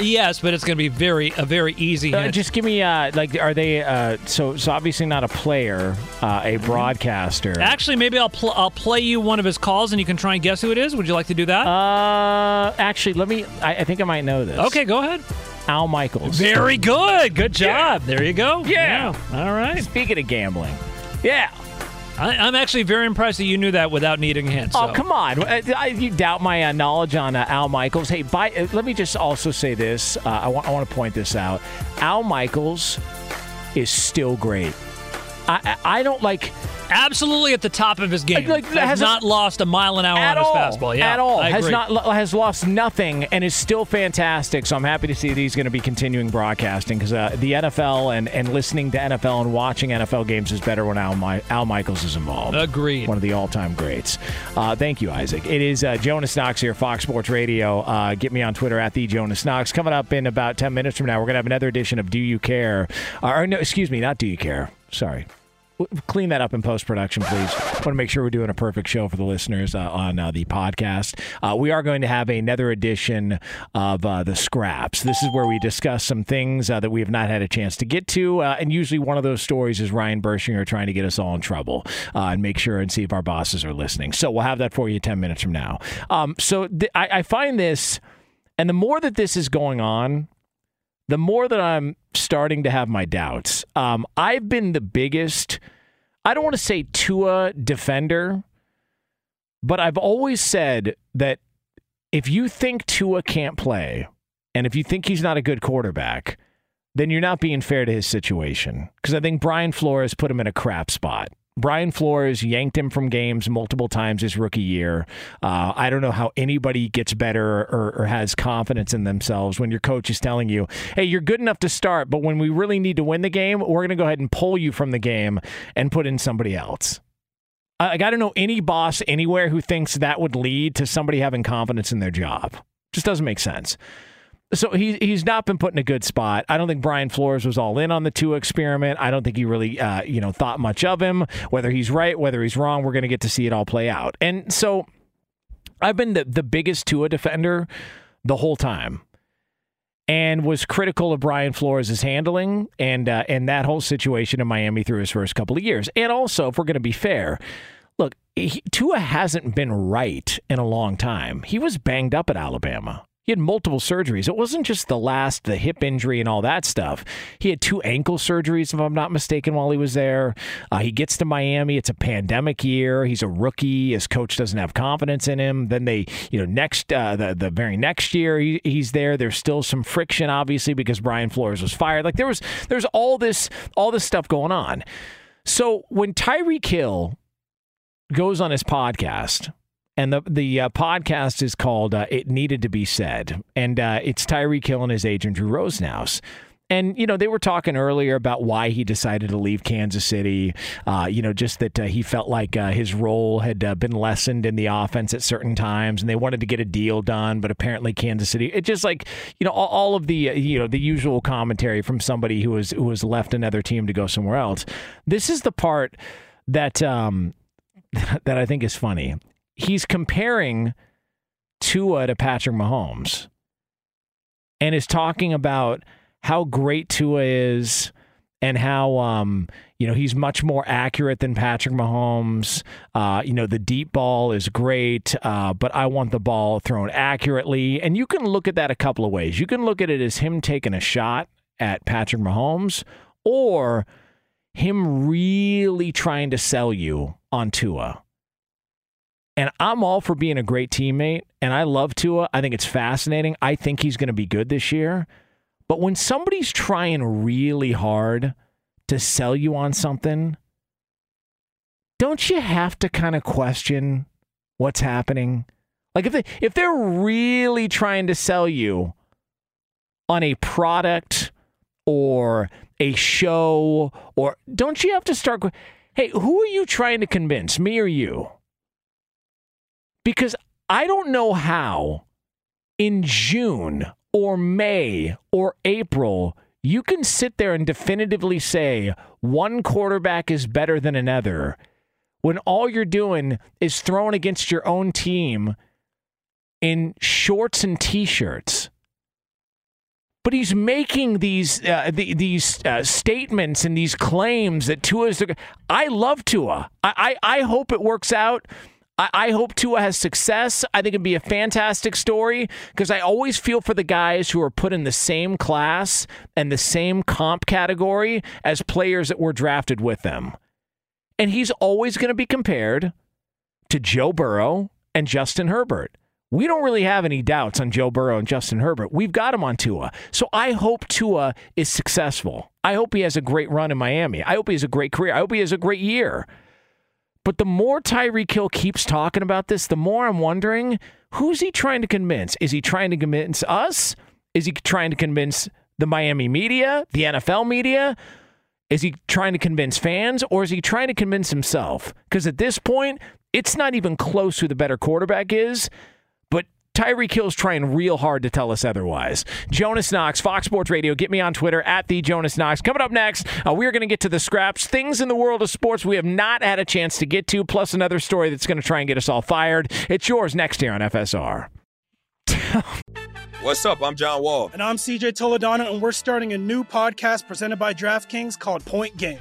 Yes, but it's going to be very a very easy Uh, just give me uh, like, are they uh, so so obviously not a player, uh, a Mm-hmm. broadcaster. Actually, maybe I'll pl- I'll play you one of his calls and you can try and guess who it is. Would you like to do that? Uh, actually, let me. I, I think I might know this. okay, go ahead. Al Michaels. Very good. Good job. There you go. Yeah. All right. Speaking of gambling, yeah. I, I'm actually very impressed that you knew that without needing hints. Oh, so. come on. Uh, I- You doubt my uh, knowledge on uh, Al Michaels. Hey, by, uh, let me just also say this. Uh, I want I want to point this out. Al Michaels is still great. I, I, don't like. Absolutely at the top of his game. Like, has not lost a mile an hour on his all, fastball. Yeah, at all. Has not has lost nothing and is still fantastic. So I'm happy to see that he's going to be continuing broadcasting because uh, the NFL and, and listening to NFL and watching NFL games is better when Al, Mi- Al Michaels is involved. Agreed. One of the all time greats. Uh, thank you, Isaac. It is uh, Jonas Knox here, Fox Sports Radio. Uh, get me on Twitter at the Jonas Knox. Coming up in about ten minutes from now, we're going to have another edition of Do You Care? Uh, or no, excuse me, not Do You Care. Sorry. Clean that up in post production, please. Want to make sure we're doing a perfect show for the listeners uh, on uh, the podcast. Uh, we are going to have another edition of uh, the Scraps. This is where we discuss some things uh, that we have not had a chance to get to, uh, and usually one of those stories is Ryan Bershinger trying to get us all in trouble and make sure and see if our bosses are listening. So we'll have that for you ten minutes from now. Um, so th- I, I find this, and the more that this is going on, the more that I'm starting to have my doubts. Um, I've been the biggest, I don't want to say Tua defender, but I've always said that if you think Tua can't play and if you think he's not a good quarterback, then you're not being fair to his situation. Because I think Brian Flores put him in a crap spot. Brian Flores yanked him from games multiple times his rookie year. Uh, I don't know how anybody gets better or, or has confidence in themselves when your coach is telling you, hey, you're good enough to start, but when we really need to win the game, we're going to go ahead and pull you from the game and put in somebody else. I, I got to know any boss anywhere who thinks that would lead to somebody having confidence in their job. Just doesn't make sense. So he he's not been put in a good spot. I don't think Brian Flores was all in on the Tua experiment. I don't think he really uh, you know thought much of him. Whether he's right, whether he's wrong, we're going to get to see it all play out. And so I've been the, the biggest Tua defender the whole time and was critical of Brian Flores' handling and uh, and that whole situation in Miami through his first couple of years. And also, if we're going to be fair, look, he, Tua hasn't been right in a long time. He was banged up at Alabama. He had multiple surgeries. It wasn't just the last, the hip injury and all that stuff. He had two ankle surgeries, if I'm not mistaken, while he was there. Uh, he gets to Miami. It's a pandemic year. He's a rookie. His coach doesn't have confidence in him. Then they, you know, next uh, the the very next year he, he's there. There's still some friction, obviously, because Brian Flores was fired. Like there was there's all this all this stuff going on. So when Tyreek Hill goes on his podcast and the the uh, podcast is called uh, "It Needed to Be Said," and uh, it's Tyreek Hill and his agent Drew Rosenhaus. And you know they were talking earlier about why he decided to leave Kansas City. Uh, you know, just that uh, he felt like uh, his role had been lessened in the offense at certain times, and they wanted to get a deal done. But apparently, Kansas City. It just like you know all, all of the you know the usual commentary from somebody who was who was left another team to go somewhere else. This is the part that um, (laughs) that I think is funny he's comparing Tua to Patrick Mahomes and is talking about how great Tua is and how um you know he's much more accurate than Patrick Mahomes. Uh, you know the deep ball is great, uh, but I want the ball thrown accurately. And you can look at that a couple of ways. You can look at it as him taking a shot at Patrick Mahomes, or him really trying to sell you on Tua. And I'm all for being a great teammate, and I love Tua. I think it's fascinating. I think he's going to be good this year. But when somebody's trying really hard to sell you on something, don't you have to kind of question what's happening? Like if they if they're really trying to sell you on a product or a show or don't you have to start hey, who are you trying to convince, me or you? Because I don't know how in June or May or April you can sit there and definitively say one quarterback is better than another when all you're doing is throwing against your own team in shorts and t-shirts. But he's making these uh, the, these uh, statements and these claims that Tua is. The, I love Tua. I, I I hope it works out. I, I hope Tua has success. I think it'd be a fantastic story because I always feel for the guys who are put in the same class and the same comp category as players that were drafted with them. And he's always going to be compared to Joe Burrow and Justin Herbert. We don't really have any doubts on Joe Burrow and Justin Herbert. We've got him on Tua. So I hope Tua is successful. I hope he has a great run in Miami. I hope he has a great career. I hope he has a great year. But the more Tyreek Hill keeps talking about this, the more I'm wondering who's he trying to convince? Is he trying to convince us? Is he trying to convince the Miami media, the NFL media? Is he trying to convince fans or is he trying to convince himself? Because at this point, it's not even close who the better quarterback is. Tyreek Hill's trying real hard to tell us otherwise. Jonas Knox, Fox Sports Radio. Get me on Twitter at the Jonas Knox. Coming up next, uh, we're going to get to the scraps, things in the world of sports we have not had a chance to get to, plus another story that's going to try and get us all fired. It's yours next here on FSR. What's up? I'm John Wall. And I'm CJ Toledano, and we're starting a new podcast presented by DraftKings called Point Game.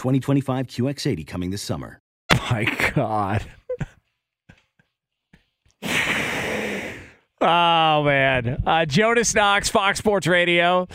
2025 QX80 coming this summer. (laughs) My God. Oh man, uh, Jonas Knox, Fox Sports Radio.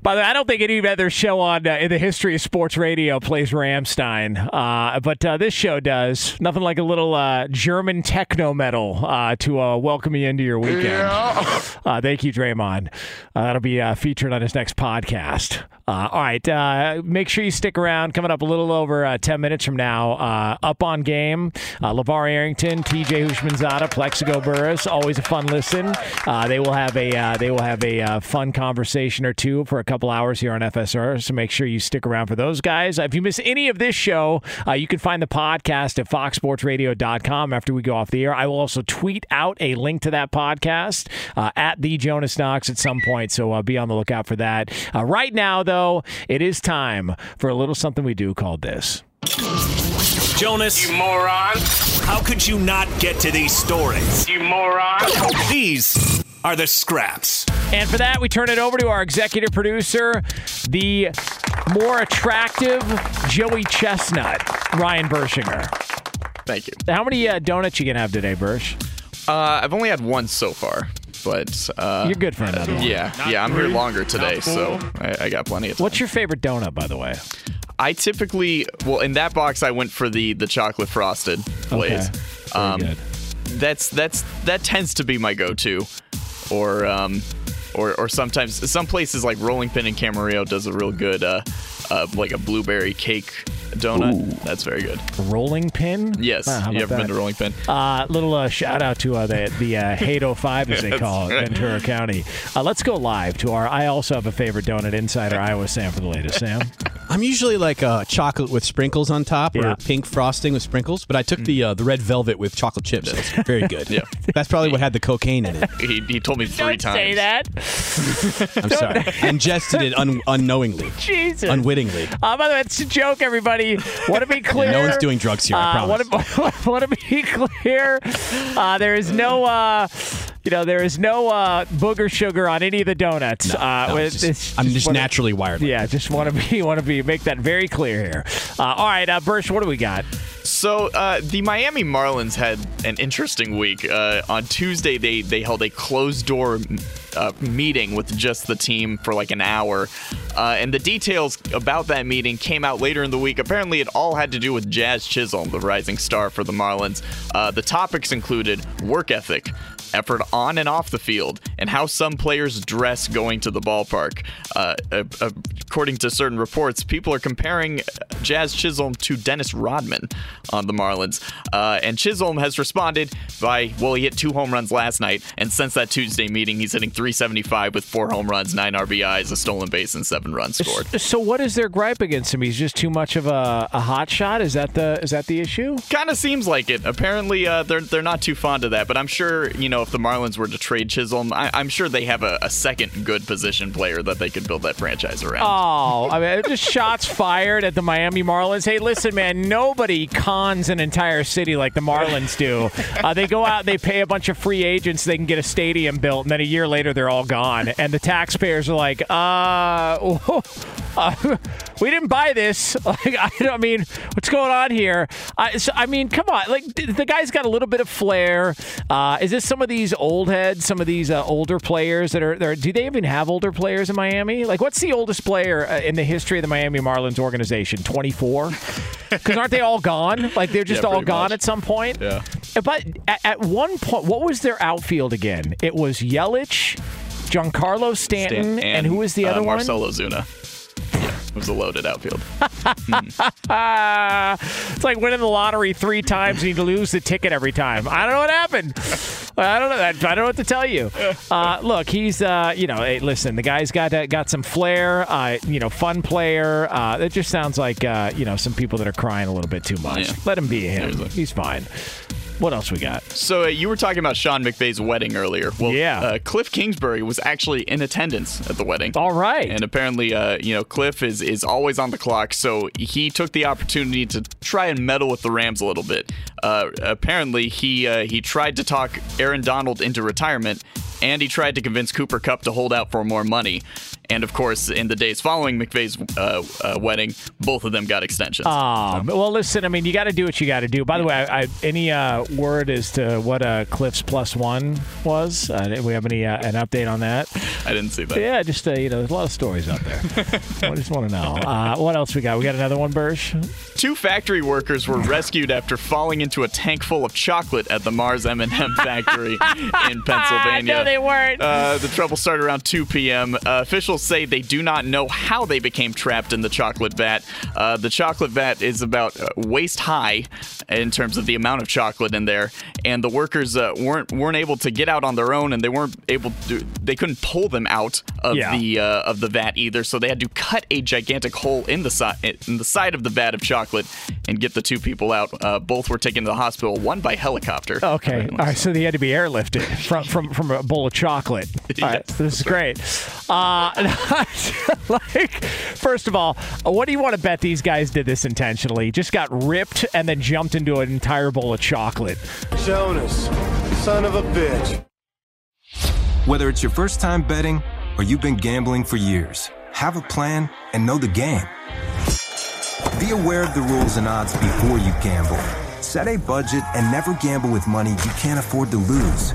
By the way, I don't think any other show on uh, in the history of sports radio plays Rammstein, uh, but uh, this show does. Nothing like a little uh, German techno metal uh, to uh, welcome you into your weekend. Yeah. thank you, Draymond. that'll be featured on his next podcast. All right, make sure you stick around. Coming up a little over ten minutes from now, up on game. LaVar Arrington, T.J. Houshmandzadeh, Plaxico Burress. Always a fun listen. they will have a they will have a fun conversation or two for a couple hours here on FSR. So make sure you stick around for those guys. If you miss any of this show, uh, you can find the podcast at foxsportsradio.com after we go off the air. I will also tweet out a link to that podcast uh, at the Jonas Knox at some point. So uh, be on the lookout for that. Uh, right now, though, it is time for a little something we do called this. Jonas. You moron. How could you not get to these stories? You moron. These are the scraps. And for that, we turn it over to our executive producer, the more attractive Joey Chestnut, Ryan Bershinger. Thank you. How many uh, donuts you gonna have today, Bersh? Uh, I've only had one so far, but uh, You're good for another one. Yeah, Not yeah. I'm three, here longer today, so. I, I got plenty of time. What's your favorite donut, by the way? I typically, well, in that box, I went for the the chocolate frosted glaze. Very good. That's that's that tends to be my go-to, or um, or or sometimes some places like Rolling Pin in Camarillo does a real good uh, uh like a blueberry cake donut. That's very good. Rolling Pin? Yes, Wow, you about ever been to Rolling Pin? Uh, little uh, shout out to uh, the the uh, (laughs) Hate 05 as they call it, right. Ventura County. Uh, let's go live to our. I also have a favorite donut insider, Iowa Sam, for the latest. Sam, (laughs) I'm usually like uh, chocolate with sprinkles on top Yeah. or pink frosting with sprinkles, but I took the uh, the red velvet with chocolate chips. It's (laughs) very good. Yeah. That's probably what had the cocaine in it. He, he told me 3 don't times. say that. I'm sorry. I ingested it un- unknowingly, Jesus. unwittingly. Uh, by the way, it's a joke, everybody. Want to be (laughs) clear? no one's doing drugs here, I Uh, Want to, want to be clear? Uh, there is no, uh, you know, there is no uh, booger sugar on any of the donuts. uh, no, it's just- it's I'm just wanna- naturally wired like Yeah, just want to be, want to be, make that very clear here. Uh, all right, uh, Birch, what do we got? So uh, the Miami Marlins had an interesting week. Uh, on Tuesday, they they held a closed door uh, meeting with just the team for like an hour, uh, and the details about that meeting came out later in the week. Apparently, it all had to do with Jazz Chisholm, the rising star for the Marlins. Uh, the topics included work ethic. Effort on and off the field, and how some players dress going to the ballpark. Uh, uh, uh, according to certain reports, people are comparing Jazz Chisholm to Dennis Rodman on the Marlins. Uh, and Chisholm has responded by, well, he hit two home runs last night, and since that Tuesday meeting, he's hitting 375 with four home runs, nine RBIs, a stolen base, and seven runs scored. So, what is their gripe against him? He's just too much of a, a hot shot. Is that the is that the issue? Kind of seems like it. Apparently, uh, they're they're not too fond of that. But I'm sure you know if the Marlins were to trade Chisholm, I, I'm sure they have a, a second good position player that they could build that franchise around. Oh, I mean, just shots fired at the Miami Marlins. Hey, listen, man, nobody cons an entire city like the Marlins do. Uh, they go out, they pay a bunch of free agents, they can get a stadium built, and then a year later they're all gone, and the taxpayers are like, uh. (laughs) uh we didn't buy this. (laughs) Like, I, don't- I mean, what's going on here? I, so, I mean, come on. Like, th- the guy's got a little bit of flair. Uh, is this some of these old heads, some of these uh, older players that are there? Do they even have older players in Miami? Like, what's the oldest player uh, in the history of the Miami Marlins organization? 24? Because (laughs) aren't they all gone? Like, they're just Yeah, all gone much. at some point? Yeah. But at, at one point, what was their outfield again? It was Yelich, Giancarlo Stanton, Stan- and, who was the uh, other one? Marcell Ozuna. Yeah, it was a loaded outfield. (laughs) it's like winning the lottery three times and you lose the ticket every time. I don't know what happened. I don't know. I don't know what to tell you. Uh, look, he's uh, you know, hey, listen, the guy's got uh, got some flair. Uh, you know, fun player. Uh, it just sounds like uh, you know some people that are crying a little bit too much. Yeah. Let him be him. He's fine. What else we got? So uh, you were talking about Sean McVay's wedding earlier. Well, Yeah. Uh, Cliff Kingsbury was actually in attendance at the wedding. All right. And apparently, uh, you know, Cliff is is always on the clock, so he took the opportunity to try and meddle with the Rams a little bit. Uh, apparently, he uh, he tried to talk Aaron Donald into retirement, and he tried to convince Cooper Kupp to hold out for more money. And of course, in the days following McVay's uh, uh, wedding, both of them got extensions. Um, well, listen. I mean, you got to do what you got to do. By the way, I, I, any uh, word as to what uh, Cliff's plus one was? Uh, we have any uh, an update on that? I didn't see that. Yeah, just uh, you know, there's a lot of stories out there. (laughs) I just want to know. Uh, what else we got? We got another one, Bursch. Two factory workers were rescued after falling into a tank full of chocolate at the Mars M&M factory (laughs) in Pennsylvania. No, they weren't. Uh, the trouble started around 2 p.m. Uh, officials say they do not know how they became trapped in the chocolate vat. Uh, the chocolate vat is about uh, waist high in terms of the amount of chocolate in there, and the workers uh, weren't weren't able to get out on their own, and they weren't able to. They couldn't pull them out of Yeah. the uh, of the vat either. So they had to cut a gigantic hole in the side in the side of the vat of chocolate and get the two people out. Uh, both were taken to the hospital. One by helicopter. Okay, all right. So they had to be airlifted (laughs) from from from a bowl of chocolate. (laughs) All right, this is great. Uh, (laughs) like, first of all, what do you want to bet these guys did this intentionally? Just got ripped and then jumped into an entire bowl of chocolate. Jonas, son of a bitch. Whether it's your first time betting or you've been gambling for years, have a plan and know the game. Be aware of the rules and odds before you gamble. Set a budget and never gamble with money you can't afford to lose.